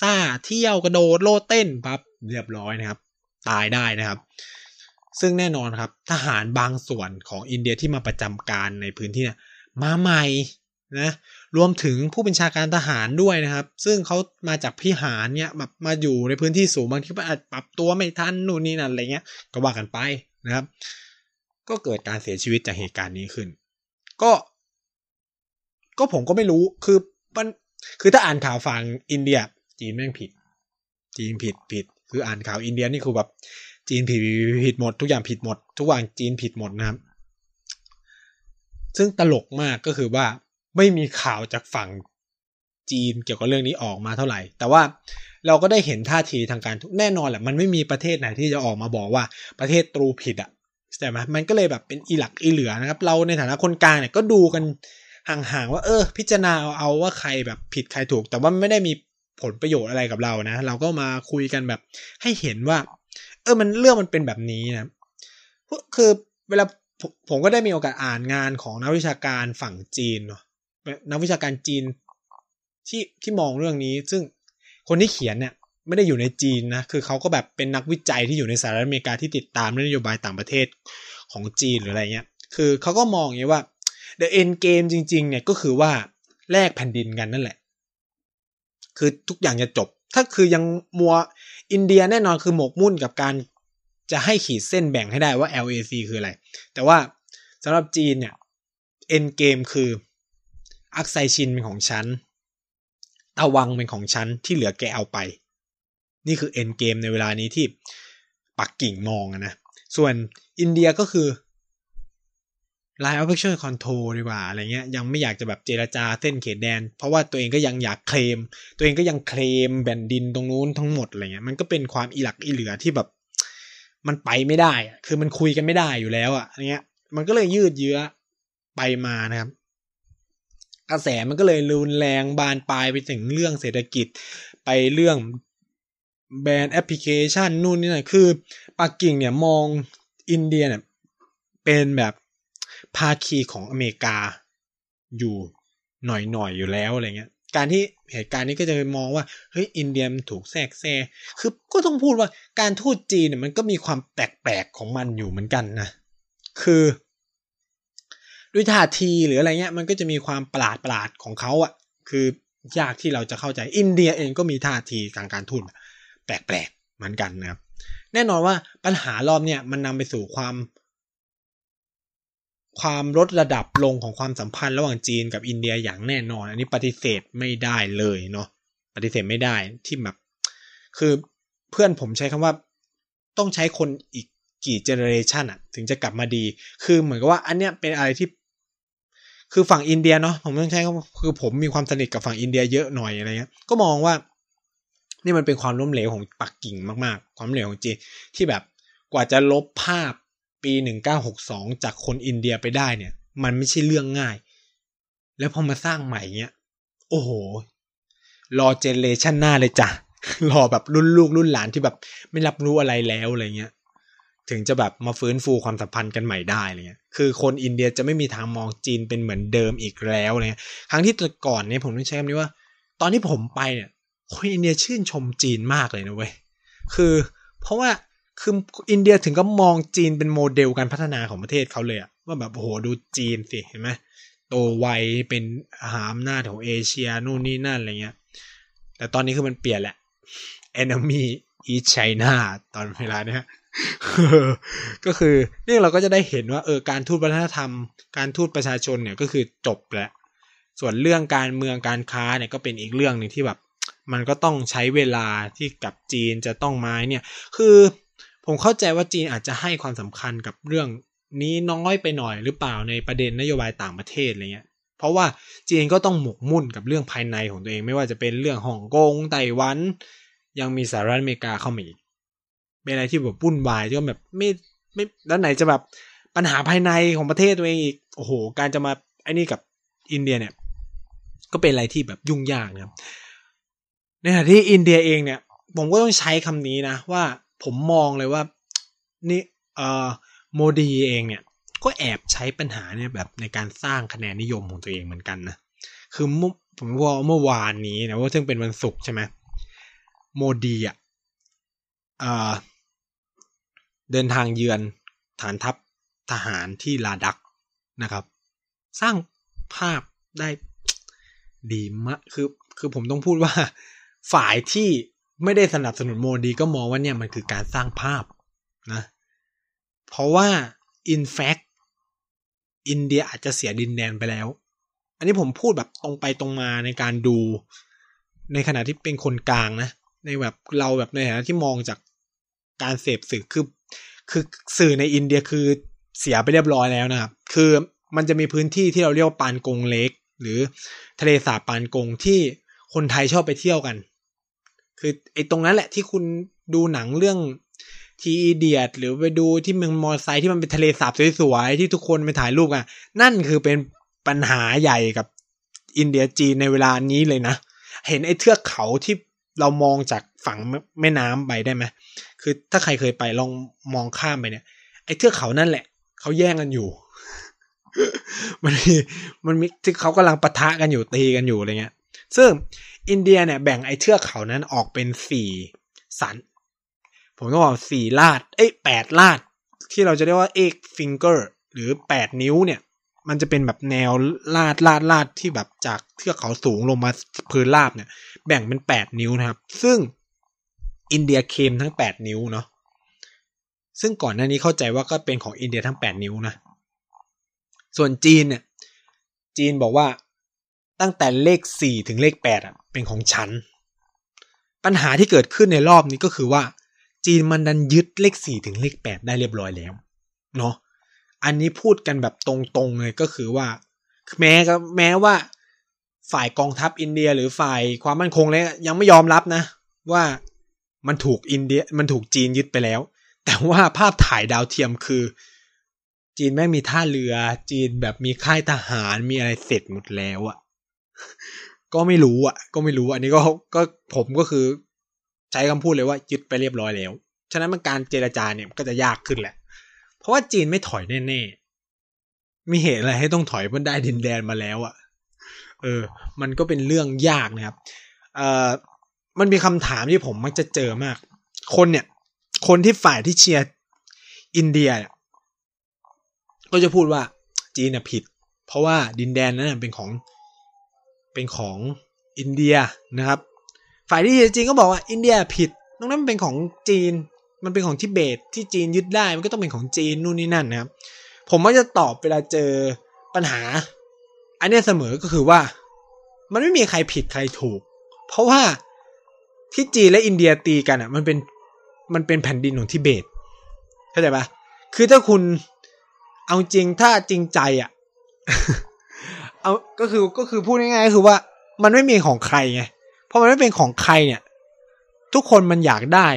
Speaker 1: ซ่าเที่ยวกระโดดโลดเต้นปั๊บเรียบร้อยนะครับ ตายได้นะครับ ซึ่งแน่นอนครับ ทหารบางส่วนของอินเดียที่มาประจำการในพื้นที่นี่ยมาใหม่นะรวมถึงผู้บัญชาการทหารด้วยนะครับ ซึ่งเขามาจากพิหารเนี่ยแบบมาอยู่ในพื้นที่สูงบางทีอาจปรับตัวไม่ทันนู่นนี่นั่นอะไรเงี้ยก็ว่ากันไปนะครับ ก็เกิดการเสียชีวิตจากเหตุการณ์นี้ขึ้น ก็ ก็ผมก็ไม่รู้คือมันคือถ้าอ่านข่าวฝั่งอินเดีย จีนแม่งผิด จีนผิดผิด คืออ่านข่าวอินเดียนี่คือแบบ จีนผิดผิดหมด ทุกอย่างผิดหมด ทุกอย่างจีนผิดหมดนะครับ ซึ่งตลกมากก็คือว่าไม่มีข่าวจากฝั่งจีนเกี่ยวกับเรื่องนี้ออกมาเท่าไหร่ แต่ว่าเราก็ได้เห็นท่าทีทางการแน่นอนแหละมันไม่มีประเทศไหนที่จะออกมาบอกว่าประเทศตรูผิดอะใช่ไหมมันก็เลยแบบเป็นอีหลักอีเหลือนะครับ เราในฐานะคนกลางเนี่ยก็ดูกัน ห่างๆว่าเออ พิจารณาเอาเอาว่าใครแบบผิดใครถูก แต่ว่าไม่ได้มีผลประโยชน์อะไรกับเรานะ เราก็มาคุยกันแบบ ให้เห็นว่า เออมันเรื่องมันเป็นแบบนี้นะคือเวลาผมก็ได้มีโอกาสอ่านงานของนักวิชาการฝั่งจีนเนาะนักวิชาการจีนที่ที่มองเรื่องนี้ ซึ่งคนที่เขียนเนี่ยไม่ได้อยู่ในจีนนะคือเขาก็แบบเป็นนักวิจัยที่อยู่ในสหรัฐอเมริกาที่ติดตามนโยบายต่างประเทศของจีนหรืออะไรเงี้ย คือเขาก็มองอย่างนี้ว่า the end game จริง ๆ เนี่ยก็คือว่าแลกแผ่นดินกันนั่นแหละ คือทุกอย่างจะจบ ถ้าคือยังมัวอินเดียแน่นอนคือหมกมุ่นกับการจะให้ขีดเส้นแบ่งให้ได้ว่า LAC คืออะไร แต่ว่าสำหรับจีนเนี่ย end game คืออักไซชินเป็นของฉันตะวังเป็นของฉันที่เหลือแกเอาไป นี่คือเอ็นเกมในเวลานี้ที่ปักกิ่งมองนะ ส่วนอินเดียก็คือ Line of Action Control ดีกว่าอะไรเงี้ยยังไม่อยากจะแบบเจรจาเส้นเขตแดน เพราะว่าตัวเองก็ยังอยากเคลม ตัวเองก็ยังเคลมแผ่นดินตรงนู้นทั้งหมดอะไรเงี้ยมันก็เป็นความอีหลักอีเหลือที่แบบ มันไปไม่ได้คือมันคุยกันไม่ได้อยู่แล้วอะอะไรเงี้ย มันก็เลยยืดเยื้อไปมานะครับกระแสมันก็เลยรุนแรงบานปลายไปถึงเรื่องเศรษฐกิจไปเรื่องแบรนด์แอปพลิเคชันนู่นนี่นะคือปักกิ่งเนี่ยมองอินเดียเนี่ยเป็นแบบ ภาคีของอเมริกาอยู่หน่อยๆ อยู่แล้วอะไรเงี้ย การที่เหตุการณ์นี้ก็จะมองว่าเฮ้ยอินเดียมันถูกแทรกแซงคือก็ต้องพูดว่าการทูตจีนเนี่ยมันก็มีความแปลกๆของมันอยู่เหมือนกันนะ คือด้วยท่าทีหรืออะไรเงี้ยมันก็จะมีความประหลาดประหลาดของเขาอะ่ะ คือยากที่เราจะเข้าใจอินเดียเองก็มีท่าทีทางการทูตแปลกๆเหมือนกันนะครับแน่นอนว่าปัญหารอบเนี่ยมันนำไปสู่ความ ความลดระดับลงของความสัมพันธ์ระหว่างจีนกับอินเดียอย่างแน่นอน อันนี้ปฏิเสธไม่ได้เลยเนาะปฏิเสธไม่ได้ที่แบบคือเพื่อนผมใช้คำว่าต้องใช้คนอีกกี่เจเนอเรชันอะถึงจะกลับมาดี คือเหมือนกับว่าอันเนี้ยเป็นอะไรที่ คือฝั่งอินเดียเนาะผมต้องใช้คือผมมีความสนิทกับฝั่งอินเดียเยอะหน่อยอะไรเงี้ยก็มองว่า นี่มันเป็นความล้มเหลวของปักกิ่งมากๆ ความล้มเหลวของจีนที่แบบกว่าจะลบภาพ ปีหนึ่งเก้าหกสองจากคนอินเดียไปได้เนี่ย มันไม่ใช่เรื่องง่าย แล้วพอมาสร้างใหม่เนี้ยโอ้โห รอ generation หน้าเลยจ้ะ รอแบบรุ่นลูกรุ่นหลานที่แบบไม่รับรู้อะไรแล้วอะไรเงี้ย ถึงจะแบบมาฟื้นฟูความสัมพันธ์กันใหม่ได้อะไรเงี้ย คือคนอินเดียจะไม่มีทางมองจีนเป็นเหมือนเดิมอีกแล้วอะไรเงี้ย ครั้งที่ก่อนเนี่ยผมต้องใช้คำนี้ว่า ตอนที่ผมไปเนี่ย คนอินเดียชื่นชมจีนมากเลยนะเว้ย คือเพราะว่า คืออินเดียถึงก็มองจีนเป็นโมเดลการพัฒนาของประเทศเขาเลยอะว่าแบบโอ้โหดูจีนสิเห็นไหมโตไวเป็นอาหารอำนาจของเอเชียนู่นนี่นั่นอะไรเงี้ย แต่ตอนนี้คือมันเปลี่ยนแหละ enemy is China ตอนเวลาเนี้ยก็คือนี่เราก็จะได้เห็นว่าเออการทูตวัฒนธรรม การทูตประชาชนเนี่ยก็คือจบแล้วส่วนเรื่องการเมืองการค้าเนี่ยก็เป็นอีกเรื่องหนึ่งที่แบบ มันก็ต้องใช้เวลาที่กับจีนจะต้องไม้เนี่ย คือ ผมเข้าใจว่าจีนอาจจะให้ความสำคัญกับเรื่องนี้น้อยไปหน่อยหรือเปล่าในประเด็นนโยบายต่างประเทศอะไรเงี้ย เพราะว่าจีนก็ต้องหมกมุ่นกับเรื่องภายในของตัวเองไม่ว่าจะเป็นเรื่องฮ่องกงไต้หวัน ยังมีสหรัฐอเมริกาเข้ามาอีกเป็นอะไรที่แบบวุ่นวายที่แบบไม่ไม่แล้วไหนจะแบบปัญหาภายในของประเทศตัวเองอีกโอ้โห การจะมาไอ้นี่กับอินเดียเนี่ย ก็เป็นอะไรที่แบบยุ่งยากนะครับในขณะที่อินเดียเองเนี่ย ผมก็ต้องใช้คำนี้นะว่า ผมมองเลยว่านี่เอ่อโมดีเองเนี่ยก็แอบใช้ปัญหาเนี่ยแบบในการสร้างคะแนนนิยมของตัวเองเหมือนกันนะคือผมว่าเมื่อวานนี้นะว่าซึ่งเป็นวันศุกร์ใช่ไหมโมดีอะเอ่อเดินทางเยือนฐานทัพทหารที่ลาดักนะครับ สร้างภาพได้ดีมากคือคือผมต้องพูดว่าฝ่ายที่ ไม่ได้สนับสนุนโมดีก็มองว่าเนี่ยมันคือการสร้างภาพนะ เพราะว่า in fact อินเดียอาจจะเสียดินแดนไปแล้ว อันนี้ผมพูดแบบตรงไปตรงมาในการดู ในขณะที่เป็นคนกลางนะ ในแบบเราแบบในฐานะที่มองจากการเสพสื่อคือ คือสื่อในอินเดียคือเสียไปเรียบร้อยแล้วนะครับ คือมันจะมีพื้นที่ที่เราเรียกว่าปานกงเล็ก หรือทะเลสาบปานกงที่คนไทยชอบไปเที่ยวกัน คือไอ้ตรงนั้นแหละที่คุณดูหนังเรื่องทีเดียดหรือไปดูที่เมืองมอไซค์ที่มันเป็นทะเลสาบสวยๆ ที่ทุกคนไปถ่ายรูปกันนั่นคือเป็นปัญหาใหญ่กับอินเดียจีนในเวลานี้เลยนะ เห็นไอ้เทือกเขาที่เรามองจากฝั่งแม่น้ำไปได้ไหมคือถ้าใครเคยไปลองมองข้ามไปเนี่ย ไอ้เทือกเขานั่นแหละ เขาแย่งกันอยู่ มันมีมันมีที่เขากำลังปะทะกันอยู่ตีกันอยู่อะไรเงี้ย ซึ่ง อินเดียเนี่ยแบ่งไอ้เทือกเขานั้นออกเป็นสี่สัน ผมต้องบอกสี่ลาด เอ้ยแปดลาด ที่เราจะเรียกว่าเอกฟิงเกอร์หรือแปดนิ้วเนี่ย มันจะเป็นแบบแนวลาดลาดลาดที่แบบจากเทือกเขาสูงลงมาพื้นราบเนี่ย แบ่งเป็นแปดนิ้วนะครับ ซึ่งอินเดียเคมทั้งแปดนิ้วเนาะซึ่งก่อนหน้านี้เข้าใจว่าก็เป็นของอินเดียทั้งแปดนิ้วนะ ส่วนจีนเนี่ย จีนบอกว่า ตั้งแต่เลขสี่ถึงเลขแปดอะเป็นของฉัน ปัญหาที่เกิดขึ้นในรอบนี้ก็คือว่า จีนมันดันยึดเลขสี่ถึงเลขแปดได้เรียบร้อยแล้วเนาะอันนี้พูดกันแบบตรงๆเลยก็คือว่า แม้ก็แม้ว่าฝ่ายกองทัพอินเดียหรือฝ่ายความมั่นคงเลยยังไม่ยอมรับนะ ว่ามันถูกอินเดียมันถูกจีนยึดไปแล้ว แต่ว่าภาพถ่ายดาวเทียมคือ จีนแม่งมีท่าเรือ จีนแบบมีค่ายทหารมีอะไรเสร็จหมดแล้วอะ ก็ไม่รู้อะ ก็ไม่รู้อันนี้ก็ก็ผมก็คือ ใช้คำพูดเลยว่ายึดไปเรียบร้อยแล้ว ฉะนั้นมันการเจรจาเนี่ยก็จะยากขึ้นแหละ เพราะว่าจีนไม่ถอยแน่ๆมีเหตุอะไรให้ต้องถอยมันได้ดินแดนมาแล้วอะ เออ มันก็เป็นเรื่องยากนะครับ เอ่อมันมีคำถามที่ผมมักจะเจอมาก คนเนี่ย คนที่ฝ่ายที่เชียร์อินเดียก็จะพูดว่าจีนผิด เพราะว่าดินแดนนั้นเป็นของ เป็นของอินเดียนะครับ ฝ่ายที่จริงก็บอกว่าอินเดียผิดตรงนั้นมันเป็นของจีน มันเป็นของทิเบตที่จีนยึดได้มันก็ต้องเป็นของจีนนู่นนี่นั่นนะครับ ผมก็จะตอบเวลาเจอปัญหา อันเนี้ยเสมอก็คือว่า มันไม่มีใครผิดใครถูก เพราะว่าที่จีนและอินเดียตีกันอะ มันเป็นมันเป็นแผ่นดินของทิเบตเข้าใจปะคือถ้าคุณเอาจริงถ้าจริงใจอะ เอาก็คือก็คือพูดง่ายๆก็คือว่ามันไม่มีของใครไงพอมันไม่เป็นของใครเนี่ย ทุกคนมันอยากได้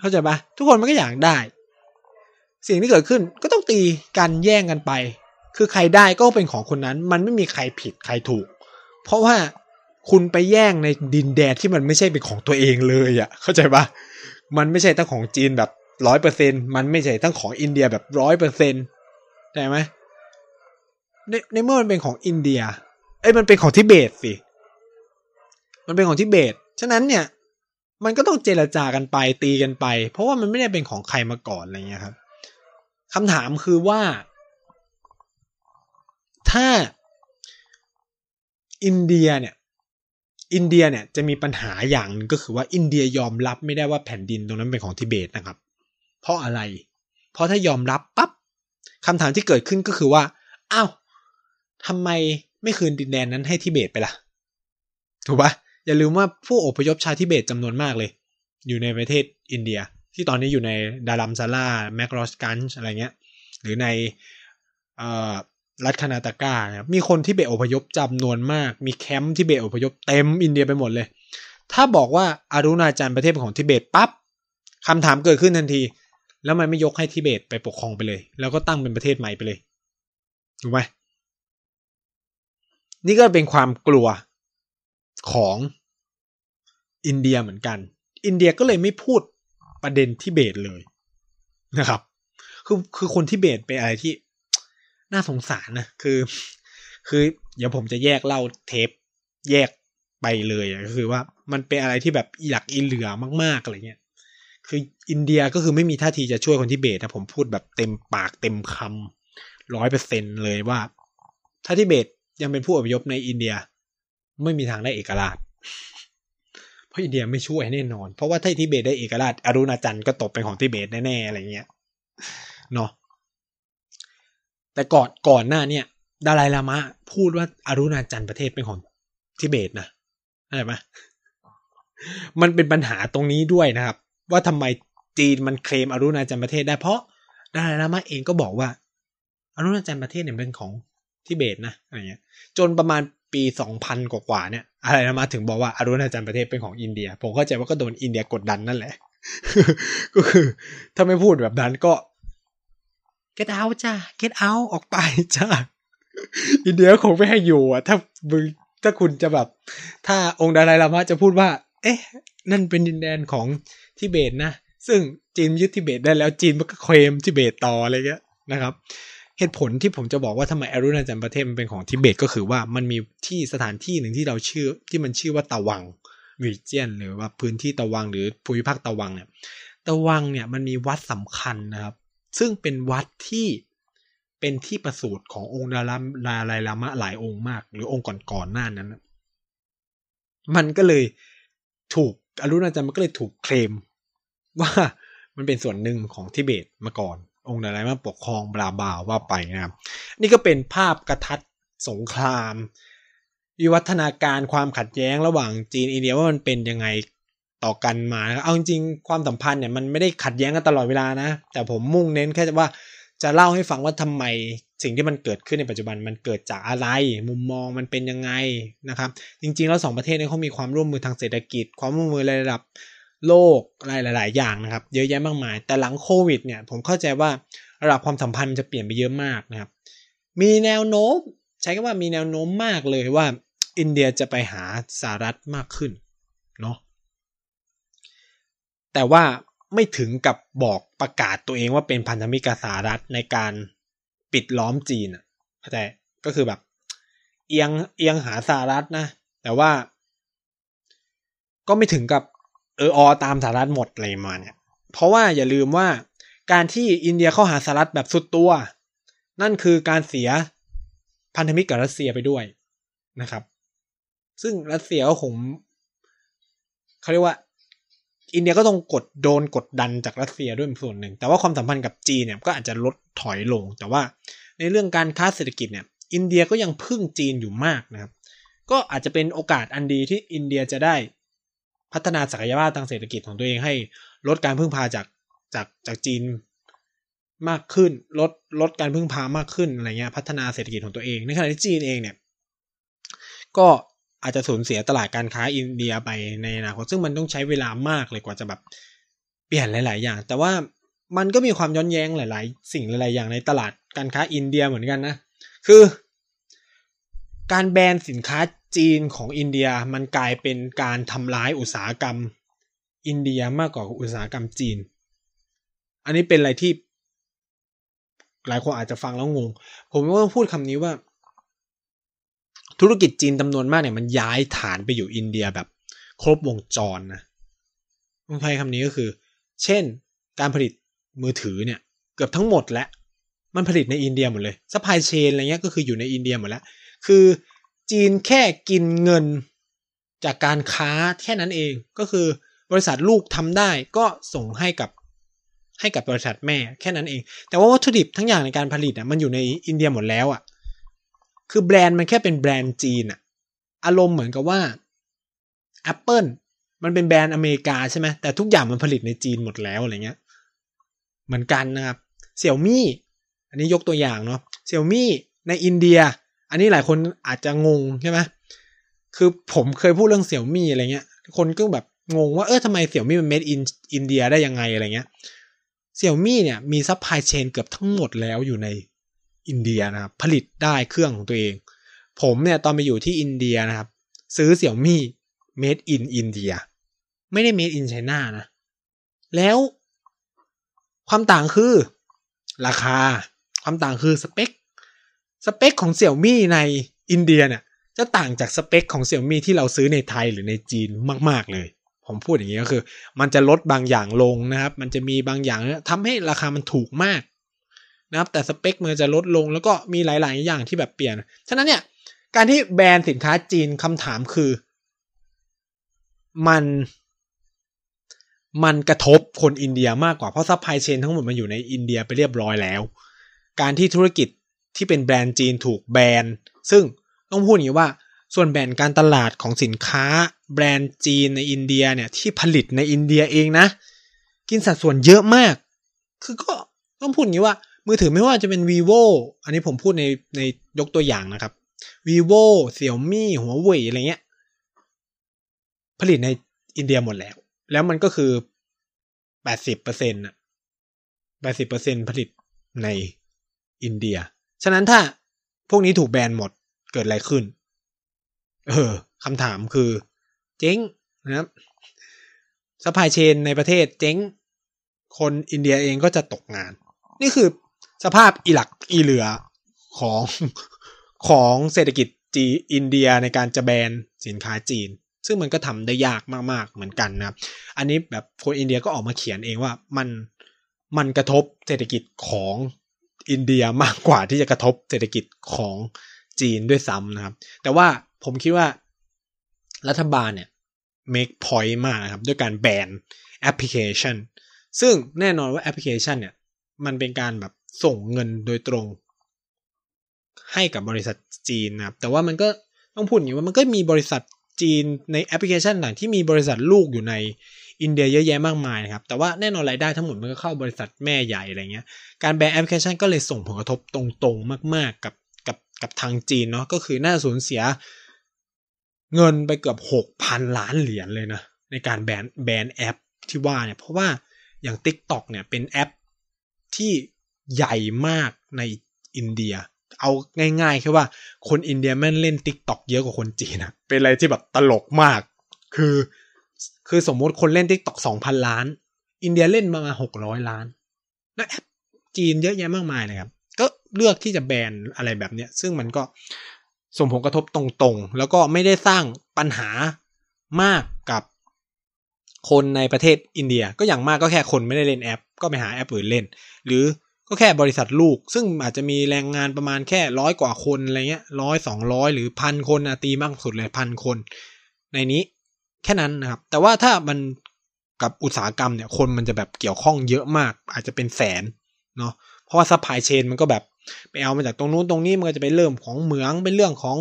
Speaker 1: เข้าใจปะทุกคนมันก็อยากได้ สิ่งที่เกิดขึ้นก็ต้องตีกันแย่งกันไป คือใครได้ก็เป็นของคนนั้น มันไม่มีใครผิดใครถูก เพราะว่าคุณไปแย่งในดินแดนที่มันไม่ใช่เป็นของตัวเองเลยอะ่ะ เข้าใจปะมันไม่ใช่ทั้งของจีนแบบร้อยเปอร์เซ็นมันไม่ใช่ทั้งของอินเดียแบบร้อยเปอร์เซ็นใช่ไหม ในในเมื่อมันเป็นของอินเดีย เอ้ยมันเป็นของทิเบตสิ มันเป็นของทิเบต ฉะนั้นเนี่ย มันก็ต้องเจรจากันไปตีกันไป เพราะว่ามันไม่ได้เป็นของใครมาก่อนอะไรเงี้ยครับคำถามคือว่า ถ้าอินเดียเนี่ย อินเดียเนี่ยจะมีปัญหาอย่างนึงก็คือว่าอินเดียยอมรับไม่ได้ว่าแผ่นดินตรงนั้นเป็นของทิเบตนะครับ เพราะอะไร เพราะถ้ายอมรับปั๊บคำถามที่เกิดขึ้นก็คือว่า อ้าว ทำไมไม่คืนดินแดนนั้นให้ทิเบตไปล่ะ ถูกปะอย่าลืมว่าผู้อพยพชาวทิเบตจำนวนมากเลย อยู่ในประเทศอินเดีย ที่ตอนนี้อยู่ในดารัมซาร่าแมกรอสกันอะไรเงี้ย หรือในรัฐคานาตากานะครับมีคนที่เบตอพยพจำนวนมาก มีแคมป์ที่เบตอพยพเต็มอินเดียไปหมดเลย ถ้าบอกว่าอารุณาจันประเทศของทิเบตปั๊บคำถามเกิดขึ้นทันที แล้วมันไม่ยกให้ทิเบตไปปกครองไปเลย แล้วก็ตั้งเป็นประเทศใหม่ไปเลยถูกไหม นี่ก็เป็นความกลัวของอินเดียเหมือนกัน อินเดียก็เลยไม่พูดประเด็นทิเบตเลยนะครับ คือคือคนทิเบตเป็นอะไรที่น่าสงสารนะคือ คือเดี๋ยวผมจะแยกเล่าเทปแยกไปเลยก็คือว่ามันเป็นอะไรที่แบบอยากอินเหลือมากๆอะไรเงี้ยคืออินเดียก็คือไม่มีท่าทีจะช่วยคนทิเบตนะผมพูดแบบเต็มปากเต็มคำร้อยเปอร์เซ็นเลยว่า ถ้าทิเบต ยังเป็นผู้อพยพในอินเดีย ไม่มีทางได้เอกราช เพราะอินเดียไม่ช่วยแน่นอน เพราะว่าถ้าทิเบตได้เอกราชอรุณาจันทร์ก็ตกเป็นของทิเบตแน่ๆอะไรเงี้ยเนาะแต่ก่อนก่อนหน้าเนี่ยดาลายลามะ พูดว่าอารุณาจันทร์ประเทศเป็นของทิเบตนะอะไรไหมมันเป็นปัญหาตรงนี้ด้วยนะครับ ว่าทำไมจีนมันเคลมอารุณาจันทร์ประเทศได้เพราะดาลายลามะเองก็บอกว่าอารุณาจันทร์ประเทศเนี่ยเป็นของ ทิเบตนะอะไรเงี้ยจนประมาณปีสองพันกว่าเนี่ยอะไรนะมาถึงบอกว่าอารุณาจันทร์ประเทศเป็นของอินเดีย ผมเข้าใจว่าก็โดนอินเดียกดดันนั่นแหละ ก็คือ ถ้าไม่พูดแบบนั้นก็ get out จ้า get out ออกไปจ้าอินเดียคงไม่ให้อยู่อะ ถ้ามึงถ้าคุณจะแบบ ถ้าองค์ดาลายลามะจะพูดว่า เอ๊ะ นั่นเป็นดินแดนของทิเบตนะ ซึ่งจีนยึดทิเบตได้แล้วจีนมันก็เคลมทิเบตต่ออะไรเงี้ยนะครับ เหตุผลที่ผมจะบอกว่าทำไมอารุณาจันประเทศมันเป็นของทิเบตก็คือว่ามันมีที่สถานที่หนึ่งที่เราชื่อที่มันชื่อว่าตะวังรีเจียนหรือว่าพื้นที่ตะวังหรือภูมิภาคตะวังเนี่ยตะวังเนี่ยมันมีวัดสำคัญนะครับ ซึ่งเป็นวัดที่เป็นที่ประสูติขององค์ดาราลาลายลามะหลายองค์มาก หรือองค์ก่อนๆหน้านั้น มันก็เลยถูกอรุณาจันมันก็เลยถูกเคลมว่ามันเป็นส่วนหนึ่งของทิเบตมาก่อน องค์ดารมาปกครองบลาบาวว่าไปนะครับ นี่ก็เป็นภาพกระทัดสงคราม วิวัฒนาการความขัดแย้งระหว่างจีนอินเดียว่ามันเป็นยังไงต่อกันมา เอาจริงๆความสัมพันธ์เนี่ยมันไม่ได้ขัดแย้งกันตลอดเวลานะ แต่ผมมุ่งเน้นแค่ว่าจะเล่าให้ฟังว่าทำไมสิ่งที่มันเกิดขึ้นในปัจจุบันมันเกิดจากอะไร มุมมองมันเป็นยังไงนะครับ จริงๆ แล้วสองประเทศนี้เขามีความร่วมมือทางเศรษฐกิจ ความร่วมมือระดับ โลกหลาย ๆ อย่างนะครับ เยอะแยะมากมาย แต่หลังโควิดเนี่ยผมเข้าใจว่าระดับความสัมพันธ์จะเปลี่ยนไปเยอะมากนะครับ มีแนวโน้มใช้คำว่ามีแนวโน้มมากเลยว่า อินเดียจะไปหาสหรัฐมากขึ้นเนาะแต่ว่าไม่ถึงกับบอกประกาศตัวเองว่าเป็นพันธมิตรกับสหรัฐในการปิดล้อมจีนอะเข้าใจก็คือแบบ เอียงเอียงหาสหรัฐนะ แต่ว่า ก็ไม่ถึงกับ เอออตามสหรัฐหมดอะไรมาเนี่ย เพราะว่าอย่าลืมว่าการที่อินเดียเข้าหาสหรัฐแบบสุดตัว นั่นคือการเสียพันธมิตรกับรัสเซียไปด้วยนะครับ ซึ่งรัสเซียก็คงเขาเรียกว่า อินเดียก็ต้องกดโดนกดดันจากรัสเซียด้วยส่วนหนึ่ง แต่ว่าความสัมพันธ์กับจีนเนี่ยก็อาจจะลดถอยลง แต่ว่าในเรื่องการค้าเศรษฐกิจเนี่ย อินเดียก็ยังพึ่งจีนอยู่มากนะครับ ก็อาจจะเป็นโอกาสอันดีที่อินเดียจะได้ พัฒนาศักยภาพทางเศรษฐกิจของตัวเองให้ลดการพึ่งพาจากจากจากจีนมากขึ้น ลดลดการพึ่งพามากขึ้นอะไรเงี้ยพัฒนาเศรษฐกิจของตัวเอง ในขณะที่จีนเองเนี่ย ก็อาจจะสูญเสียตลาดการค้าอินเดียไปในอนาคตซึ่งมันต้องใช้เวลามากเลยกว่าจะแบบเปลี่ยนหลาย ๆ อย่าง แต่ว่ามันก็มีความย้อนแย้งหลาย ๆ สิ่งหลาย ๆ อย่างในตลาดการค้าอินเดียเหมือนกันนะ คือ การแบนสินค้า จีนของอินเดียมันกลายเป็นการทำร้ายอุตสาหกรรม อินเดียมากกว่าอุตสาหกรรมจีน อันนี้เป็นอะไรที่ หลายคนอาจจะฟังแล้วงง ผมก็ต้องพูดคำนี้ว่า ธุรกิจจีนจำนวนมากเนี่ยมันย้ายฐานไปอยู่อินเดียแบบ ครบวงจรนะผมใช้คำนี้ก็คือ เช่น การผลิตมือถือเนี่ย เกือบทั้งหมดแล้วมันผลิตในอินเดียหมดเลย supply chain อะไรเงี้ยก็คืออยู่ในอินเดียหมดแล้ว คือ จีนแค่กินเงินจากการค้าแค่นั้นเองก็คือบริษัทลูกทำได้ก็ส่งให้กับให้กับบริษัทแม่แค่นั้นเอง แต่ว่าวัตถุดิบทุกอย่างในการผลิตอะมันอยู่ในอินเดียหมดแล้วอะคือแบรนด์มันแค่เป็นแบรนด์จีนอะอารมณ์เหมือนกับว่า Apple มันเป็นแบรนด์อเมริกาใช่ไหมแต่ทุกอย่างมันผลิตในจีนหมดแล้วอะไรเงี้ยเหมือนกันนะครับเสี่ยวมี่อันนี้ยกตัวอย่างเนาะเสี่ยวมี่ในอินเดีย อันนี้หลายคนอาจจะงงใช่ไหมคือผมเคยพูดเรื่องเสี่ยวมี่อะไรเงี้ย คนก็แบบงงว่าเออทำไมเสี่ยวมี่มัน made in อินเดียได้ยังไงอะไรเงี้ยเสี่ยวมี่เนี่ยมี supply chain เกือบทั้งหมดแล้วอยู่ในอินเดียนะครับ ผลิตได้เครื่องของตัวเอง ผมเนี่ยตอนไปอยู่ที่อินเดียนะครับ ซื้อเสี่ยวมี่ made in อินเดียไม่ได้ made in China นะ แล้วความต่างคือราคา ความต่างคือสเปค สเปคของเสี่ยวมี่ในอินเดียเนี่ยจะต่างจากสเปคของเสี่ยวมี่ที่เราซื้อในไทยหรือในจีนมาก ๆ เลย ผมพูดอย่างนี้ก็คือ มันจะลดบางอย่างลงนะครับ มันจะมีบางอย่างทำให้ราคามันถูกมากนะครับ แต่สเปคมันจะลดลงแล้วก็มีหลาย ๆ อย่างที่แบบเปลี่ยน ฉะนั้นเนี่ยการที่แบรนด์สินค้าจีนคำถามคือ มันมันกระทบคนอินเดียมากกว่าเพราะ supply chain ทั้งหมดมันอยู่ในอินเดียไปเรียบร้อยแล้ว การที่ธุรกิจ ที่เป็นแบรนด์จีนถูกแบนซึ่งต้องพูดอย่างนี้ว่าส่วนแบ่งการตลาดของสินค้า แบรนด์จีนในอินเดียเนี่ยที่ผลิตในอินเดียเองนะ กินสัดส่วนเยอะมาก คือก็ต้องพูดอย่างนี้ว่า มือถือไม่ว่าจะเป็น vivo อันนี้ผมพูดในในยกตัวอย่างนะครับ vivo xiaomi หัวเว่ยอะไรเงี้ย ผลิตในอินเดียหมดแล้ว แล้วมันก็คือแปดสิบเปอร์เซ็นต์ะแปดสิบเปอร์เซ็นผลิตในอินเดีย ฉะนั้นถ้าพวกนี้ถูกแบนหมดเกิดอะไรขึ้น เออคำถามคือ เจ๊งนะครับสปายเชนในประเทศเจ๊ง คนอินเดียเองก็จะตกงาน นี่คือสภาพอีหลักอีเหลือของของเศรษฐกิจจีอินเดียในการจะแบนสินค้าจีน ซึ่งมันก็ทำได้ยากมาก ๆ เหมือนกันนะครับ อันนี้แบบคนอินเดียก็ออกมาเขียนเองว่ามันมันกระทบเศรษฐกิจของ อินเดียมากกว่าที่จะกระทบเศรษฐกิจของจีนด้วยซ้ำนะครับ แต่ว่าผมคิดว่ารัฐบาลเนี่ย make point มากนะครับ ด้วยการแบนแอปพลิเคชัน ซึ่งแน่นอนว่าแอปพลิเคชันเนี่ย มันเป็นการแบบส่งเงินโดยตรง ให้กับบริษัทจีนนะครับ แต่ว่ามันก็ต้องพูดอย่างว่ามันก็มีบริษัทจีนในแอปพลิเคชันต่างที่มีบริษัทลูกอยู่ใน อินเดียเยอะแยะมากมายนะครับ แต่ว่าแน่นอนรายได้ทั้งหมดมันก็เข้าบริษัทแม่ใหญ่อะไรเงี้ย การแบนแอปพลิเคชันก็เลยส่งผลกระทบตรงๆมากๆกับกับกับทางจีนเนาะ ก็คือน่าสูญเสียเงินไปเกือบหกพันล้านเหรียญเลยนะในการแบนแบนแอปที่ว่าเนี่ย เพราะว่าอย่าง Tik t o อกเนี่ยเป็นแอปที่ใหญ่มากในอินเดีย เอาง่ายๆแค่ว่าคนอินเดียแม่งเล่น Tik t o อกเยอะกว่าคนจีนนะเป็นอะไรที่แบบตลกมาก คือ คือสมมติคนเล่น Tik t o อกสองพันล้าน อินเดียเล่นประมาณหกร้อยล้านแล้วแอปจีนเยอะแยะมากมายเลยครับ ก็เลือกที่จะแบนอะไรแบบเนี้ย ซึ่งมันก็ส่งผลกระทบตรงๆ แล้วก็ไม่ได้สร้างปัญหามากกับคนในประเทศอินเดีย ก็อย่างมากก็แค่คนไม่ได้เล่นแอป ก็ไปหาแอปอื่นเล่น หรือก็แค่บริษัทลูก ซึ่งอาจจะมีแรงงานประมาณแค่ร้อยกว่าคนอะไรเงี้ยร้อยสองร้อยหรือพันคนอะตีมากสุดเลยพันคน ในนี้ แค่นั้นนะครับ แต่ว่าถ้ามันกับอุตสาหกรรมเนี่ยคนมันจะแบบเกี่ยวข้องเยอะมาก อาจจะเป็นแสนเนาะเพราะว่า supply chain มันก็แบบไปเอามาจากตรงนู้นตรงนี้มันก็จะเป็นเรื่องของเหมืองเป็นเรื่องของ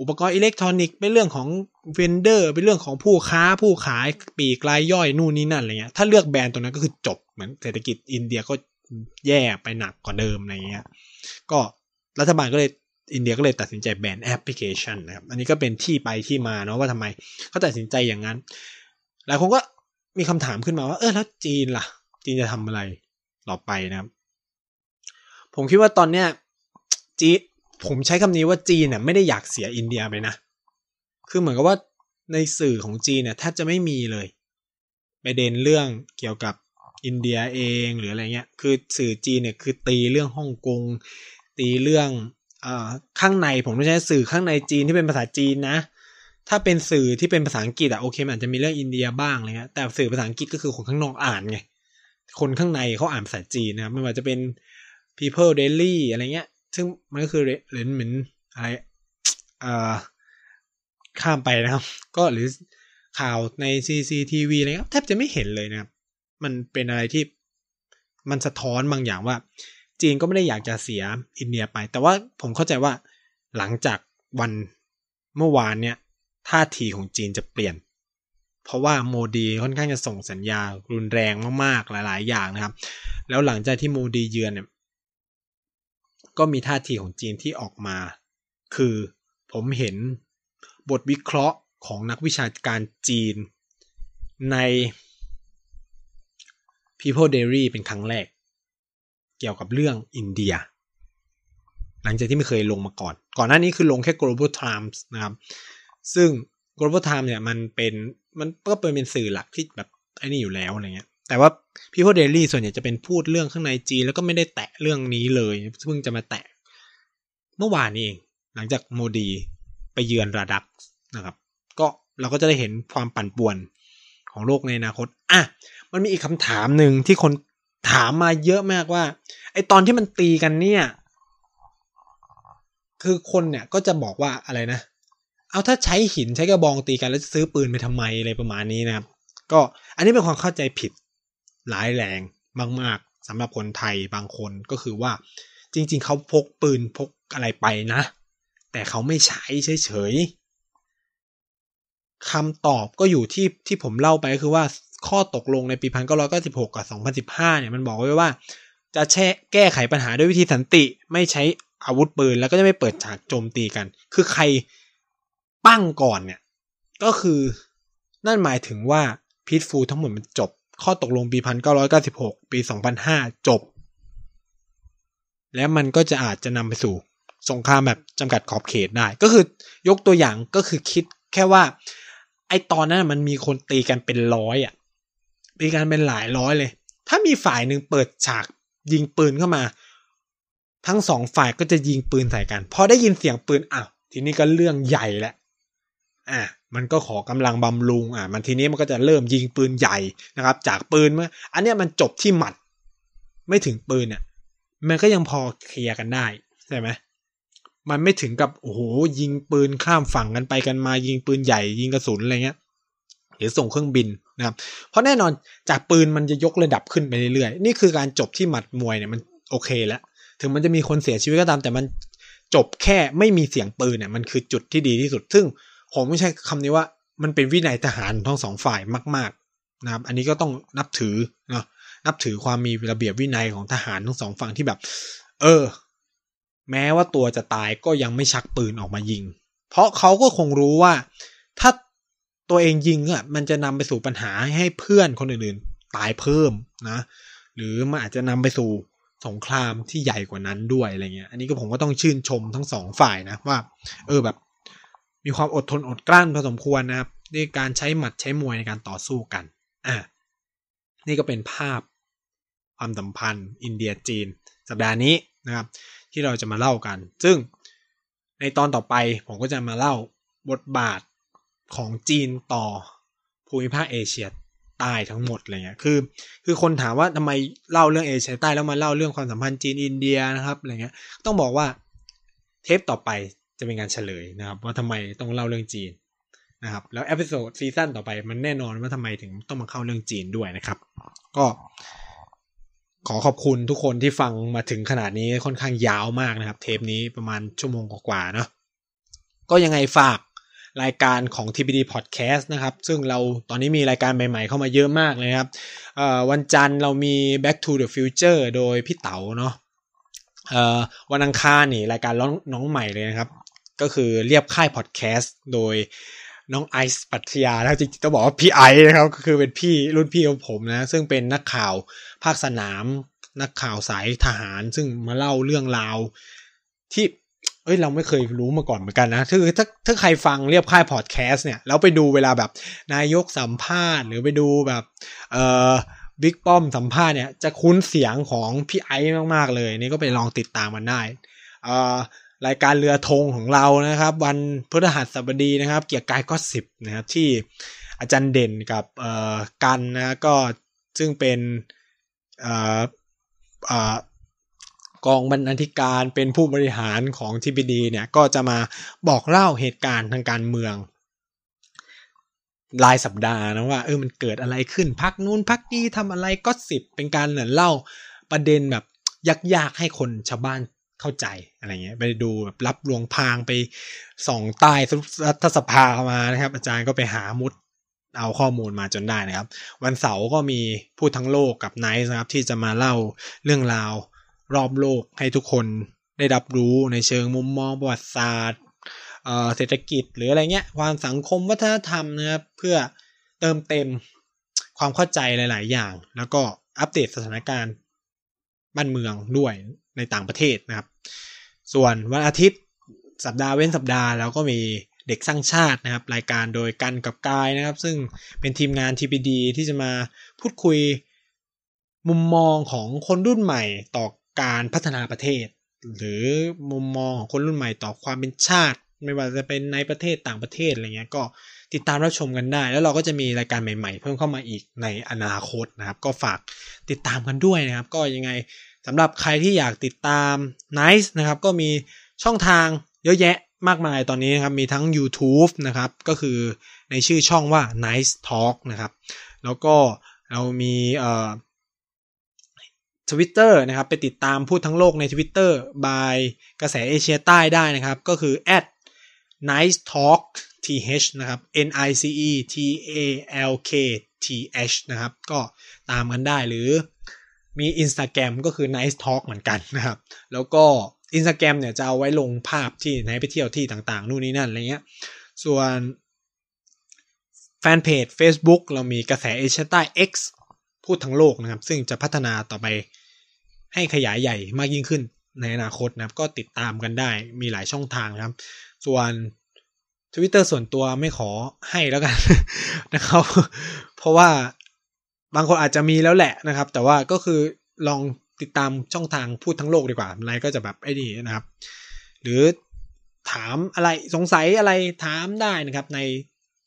Speaker 1: อุปกรณ์อิเล็กทรอนิกส์เป็นเรื่องของ vendor เป็นเรื่องของผู้ค้าผู้ขายปลีกรายย่อยนู่นนี่นั่นอะไรเงี้ยถ้าเลือกแบรนด์ตรงนั้นก็คือจบเหมือนเศรษฐกิจอินเดียก็แย่ไปหนักกว่าเดิมอะไรเงี้ยก็รัฐบาลก็เลย อินเดียก็เลยตัดสินใจแบนแอปพลิเคชันนะครับ อันนี้ก็เป็นที่ไปที่มาเนาะว่าทำไมเขาตัดสินใจอย่างนั้น หลายคนก็มีคำถามขึ้นมาว่า เออแล้วจีนล่ะ จีนจะทำอะไรต่อไปนะครับ ผมคิดว่าตอนเนี้ยจีผมใช้คำนี้ว่าจีนเนี่ยไม่ได้อยากเสียอินเดียไปนะ คือเหมือนกับว่าในสื่อของจีนเนี่ยแทบจะไม่มีเลยประเด็นเรื่องเกี่ยวกับอินเดียเองหรืออะไรเงี้ย คือสื่อจีนเนี่ยคือตีเรื่องฮ่องกง ตีเรื่อง ข้างในผมไม่ใช่สื่อข้างในจีนที่เป็นภาษาจีนนะ ถ้าเป็นสื่อที่เป็นภาษาอังกฤษอะโอเคมันอาจจะมีเรื่องอินเดียบ้างอะไรเงี้ยแต่สื่อภาษาอังกฤษก็คือคนข้างนอกอ่านไงคนข้างในเขาอ่านภาษาจีนนะครับไม่ว่าจะเป็น people daily อะไรเงี้ย ซึ่งมันก็คือเหมือนอะไรอ่าข้ามไปนะครับ ก็หรือข่าวใน CCTV อะไรเงี้ยแทบจะไม่เห็นเลยนะครับ มันเป็นอะไรที่มันสะท้อนบางอย่างว่า จีนก็ไม่ได้อยากจะเสียอินเดียไป แต่ว่าผมเข้าใจว่าหลังจากวันเมื่อวานเนี่ยท่าทีของจีนจะเปลี่ยน เพราะว่าโมดีค่อนข้างจะส่งสัญญารุนแรงมากๆหลาย ๆ อย่างนะครับ แล้วหลังจากที่โมดีเยือนเนี่ยก็มีท่าทีของจีนที่ออกมา คือผมเห็นบทวิเคราะห์ของนักวิชาการจีนใน People Diary เป็นครั้งแรก กี่ยวกับเรื่องอินเดีย หลังจากที่ไม่เคยลงมาก่อน ก่อนหน้านี้คือลงแค่ Global Times นะครับ ซึ่ง Global Times เนี่ยมันเป็นมันก็เป็นเป็นสื่อหลักที่แบบไอ้นี่อยู่แล้วอะไรเงี้ย แต่ว่า People Daily ส่วนใหญ่จะเป็นพูดเรื่องข้างในจีนแล้วก็ไม่ได้แตะเรื่องนี้เลยเพิ่งจะมาแตะเมื่อวานนี้เอง หลังจากโมดีไปเยือนระดักนะครับ ก็เราก็จะได้เห็นความปั่นป่วนของโลกในอนาคต อะ มันมีอีกคำถามหนึ่งที่คน ถามมาเยอะมากว่า ไอตอนที่มันตีกันเนี่ย คือคนเนี่ยก็จะบอกว่าอะไรนะ เอาถ้าใช้หินใช้กระบองตีกันแล้วจะซื้อปืนไปทำไมอะไรประมาณนี้นะครับ ก็อันนี้เป็นความเข้าใจผิดหลายแรงมาก ๆสำหรับคนไทยบางคนก็คือว่า จริง ๆ เขาพกปืนพกอะไรไปนะ แต่เขาไม่ใช้เฉยๆคำตอบก็อยู่ที่ที่ผมเล่าไปก็คือว่าข้อตกลงในปี 1996 กับ 2015 เนี่ยมันบอกไว้ว่า จะแช่แก้ไขปัญหาด้วยวิธีสันติไม่ใช้อาวุธปืน แล้วก็จะไม่เปิดฉากโจมตีกัน คือใครปั้งก่อนเนี่ย ก็คือนั่นหมายถึงว่าพีทฟูทั้งหมดมันจบ ข้อตกลงปี 1996 ปี 2005 จบ แล้วมันก็จะอาจจะนำไปสู่สงครามแบบจำกัดขอบเขตได้ ก็คือยกตัวอย่างก็คือคิดแค่ว่า ไอตอนนั้นมันมีคนตีกันเป็นร้อยอะ มีการเป็นหลายร้อยเลย ถ้ามีฝ่ายหนึ่งเปิดฉากยิงปืนเข้ามา ทั้งสองฝ่ายก็จะยิงปืนใส่กัน พอได้ยินเสียงปืนอ้าวทีนี้ก็เรื่องใหญ่แหละอะมันก็ขอกำลังบำรุงอะมันทีนี้มันก็จะเริ่มยิงปืนใหญ่นะครับ จากปืนมื่ออันนี้มันจบที่หมัด ไม่ถึงปืนเนี่ยมันก็ยังพอเคลียร์กันได้ใช่ไหมมันไม่ถึงกับโอ้โหยิงปืนข้ามฝั่งกันไปกันมายิงปืนใหญ่ยิงกระสุนอะไรเงี้ย หรือส่งเครื่องบินนะครับ เพราะแน่นอนจากปืนมันจะยกระดับขึ้นไปเรื่อยๆ นี่คือการจบที่หมัดมวยเนี่ยมันโอเคแล้ว ถึงมันจะมีคนเสียชีวิตก็ตาม แต่มันจบแค่ไม่มีเสียงปืนเนี่ยมันคือจุดที่ดีที่สุด ซึ่งผมไม่ใช่คำนี้ว่ามันเป็นวินัยทหารทั้งสองฝ่ายมาก ๆ นะครับ อันนี้ก็ต้องนับถือเนาะนับถือความมีระเบียบวินัยของทหารทั้งสองฝั่งที่แบบ เออ แม้ว่าตัวจะตายก็ยังไม่ชักปืนออกมายิง เพราะเขาก็คงรู้ว่าถ้า ตัวเองยิงอะมันจะนำไปสู่ปัญหาให้เพื่อนคนอื่นๆ ตายเพิ่มนะ หรือมันอาจจะนำไปสู่สงครามที่ใหญ่กว่านั้นด้วยอะไรเงี้ย อันนี้ก็ผมก็ต้องชื่นชมทั้งสองฝ่ายนะว่า เออแบบมีความอดทนอดกลั้นพอสมควรนะครับในการใช้หมัดใช้มวยในการต่อสู้กัน อ่านี่ก็เป็นภาพความสัมพันธ์ อินเดียจีน สัปดาห์นี้นะครับ ที่เราจะมาเล่ากัน ซึ่งในตอนต่อไปผมก็จะมาเล่าบทบาท ของจีนต่อภูมิภาคเอเชียใต้ทั้งหมดอะไรเงี้ยคือ คือคนถามว่าทำไมเล่าเรื่องเอเชียใต้แล้วมาเล่าเรื่องความสัมพันธ์จีนอินเดียนะครับอะไรเงี้ยต้องบอกว่าเทปต่อไปจะเป็นการเฉลยนะครับ ว่าทำไมต้องเล่าเรื่องจีนนะครับ แล้ว episode season ต่อไปมันแน่นอนว่าทำไมถึงต้องมาเข้าเรื่องจีนด้วยนะครับ ก็ขอขอบคุณทุกคนที่ฟังมาถึงขนาดนี้ค่อนข้างยาวมากนะครับ เทปนี้ประมาณชั่วโมงกว่าๆเนาะก็ยังไงฝาก รายการของ TPD Podcast นะครับ ซึ่งเราตอนนี้มีรายการใหม่ๆเข้ามาเยอะมากเลยครับวันจันทร์เรามี Back to the Future โดยพี่เต๋าเนาะวันอังคารนี่รายการน้องใหม่เลยนะครับ ก็คือเรียบค่ายพอดแคสต์โดยน้องไอซ์ปัทยาแล้วจริงๆต้องบอกว่าพี่ไอซ์นะครับก็คือเป็นพี่รุ่นพี่ของผมนะ ซึ่งเป็นนักข่าวภาคสนาม นักข่าวสายทหาร ซึ่งมาเล่าเรื่องราวที่ เอ้ยเราไม่เคยรู้มาก่อนเหมือนกันนะคือถ้าถ้าใครฟังเรียบค่ายพอดแคสต์เนี่ยแล้วไปดูเวลาแบบนายกสัมภาษณ์ หรือไปดูแบบเอ่อบิ๊กป้อมสัมภาษณ์เนี่ยจะคุ้นเสียงของพี่ไอซ์มาก ๆ เลย นี่ก็ไปลองติดตามมันได้เอ่อรายการเรือธงของเรานะครับ วันพฤหัสบดีนะครับ เกี่ยวกับกายก็สิบนะครับที่อาจารย์เด่นกับเอ่อกันนะก็ซึ่งเป็นเอ่อเอ่อ กองบรรณาธิการเป็นผู้บริหารของทีบีดีเนี่ยก็จะมาบอกเล่าเหตุการณ์ทางการเมือง รายสัปดาห์นะว่าเออมันเกิดอะไรขึ้นพักนู้นพักนี้ทำอะไรก็สิบเป็นการเหมือนเล่าประเด็นแบบยากๆให้คนชาวบ้านเข้าใจอะไรเงี้ยไปดูแบบรับลวงพางไปส่องใต้รัฐสภามานะครับ อาจารย์ก็ไปหามุดเอาข้อมูลมาจนได้นะครับ วันเสาร์ก็มีพูดทั้งโลกกับไนท์นะครับ ที่จะมาเล่าเรื่องราว รอบโลกให้ทุกคนได้รับรู้ในเชิงมุมมองประวัติศาสตร์เศรษฐกิจหรืออะไรเงี้ยความสังคมวัฒนธรรมนะครับเพื่อเติมเต็มความเข้าใจหลาย ๆ อย่าง แล้วก็อัปเดตสถานการณ์บ้านเมืองด้วยในต่างประเทศนะครับ ส่วนวันอาทิตย์สัปดาห์เว้นสัปดาห์เราก็มีเด็กสร้างชาตินะครับ รายการโดยกันกับกายนะครับ ซึ่งเป็นทีมงาน TPD ที่จะมาพูดคุยมุมมองของคนรุ่นใหม่ต่อ การพัฒนาประเทศ หรือมุมมองของคนรุ่นใหม่ต่อความเป็นชาติ ไม่ว่าจะเป็นในประเทศต่างประเทศอะไรเงี้ยก็ติดตามรับชมกันได้ แล้วเราก็จะมีรายการใหม่ ๆ เพิ่มเข้ามาอีกในอนาคตนะครับ ก็ฝากติดตามกันด้วยนะครับ ก็ยังไงสำหรับใครที่อยากติดตาม Nice นะครับ ก็มีช่องทางเยอะแยะมากมายตอนนี้นะครับ มีทั้ง YouTube นะครับ ก็คือในชื่อช่องว่า Nice Talk นะครับ แล้วก็เรามีเอ่อ ทวิตเตอร์นะครับ ไปติดตามพูดทั้งโลกใน Twitter บายกระแสเอเชียใต้ได้นะครับ ก็คือ at nice talk th นะครับ n i c e t a l k t h นะครับ ก็ตามกันได้หรือมี Instagram ก็คือ nice talk เหมือนกันนะครับ แล้วก็ Instagram เนี่ยจะเอาไว้ลงภาพที่ไหนไปเที่ยวที่ต่างๆ นู่นนี่นั่นอะไรเงี้ย ส่วนแฟนเพจ Facebook เรามีกระแสเอเชียใต้ X พูดทั้งโลกนะครับ ซึ่งจะพัฒนาต่อไปให้ขยายใหญ่มากยิ่งขึ้นในอนาคตนะครับ ก็ติดตามกันได้มีหลายช่องทางนะครับ ส่วน Twitter ส่วนตัวไม่ขอให้แล้วกันนะครับ เพราะว่าบางคนอาจจะมีแล้วแหละนะครับ แต่ว่าก็คือลองติดตามช่องทางพูดทั้งโลกดีกว่าอะไรก็จะแบบไอ้นี่นะครับ หรือถามอะไรสงสัยอะไรถามได้นะครับ ใน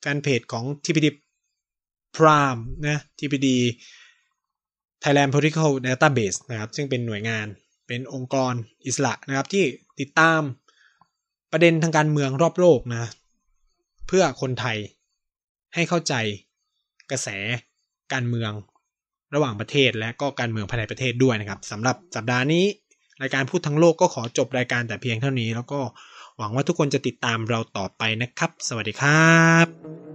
Speaker 1: แฟนเพจของ TPD Prime นะ TPD Thailand Political Database นะครับ ซึ่งเป็นหน่วยงานเป็นองค์กรอิสระนะครับ ที่ติดตามประเด็นทางการเมืองรอบโลกนะ เพื่อคนไทยให้เข้าใจกระแสการเมืองระหว่างประเทศและก็การเมืองภายในประเทศด้วยนะครับสำหรับสัปดาห์นี้รายการพูดทั้งโลกก็ขอจบรายการแต่เพียงเท่านี้ แล้วก็หวังว่าทุกคนจะติดตามเราต่อไปนะครับ สวัสดีครับ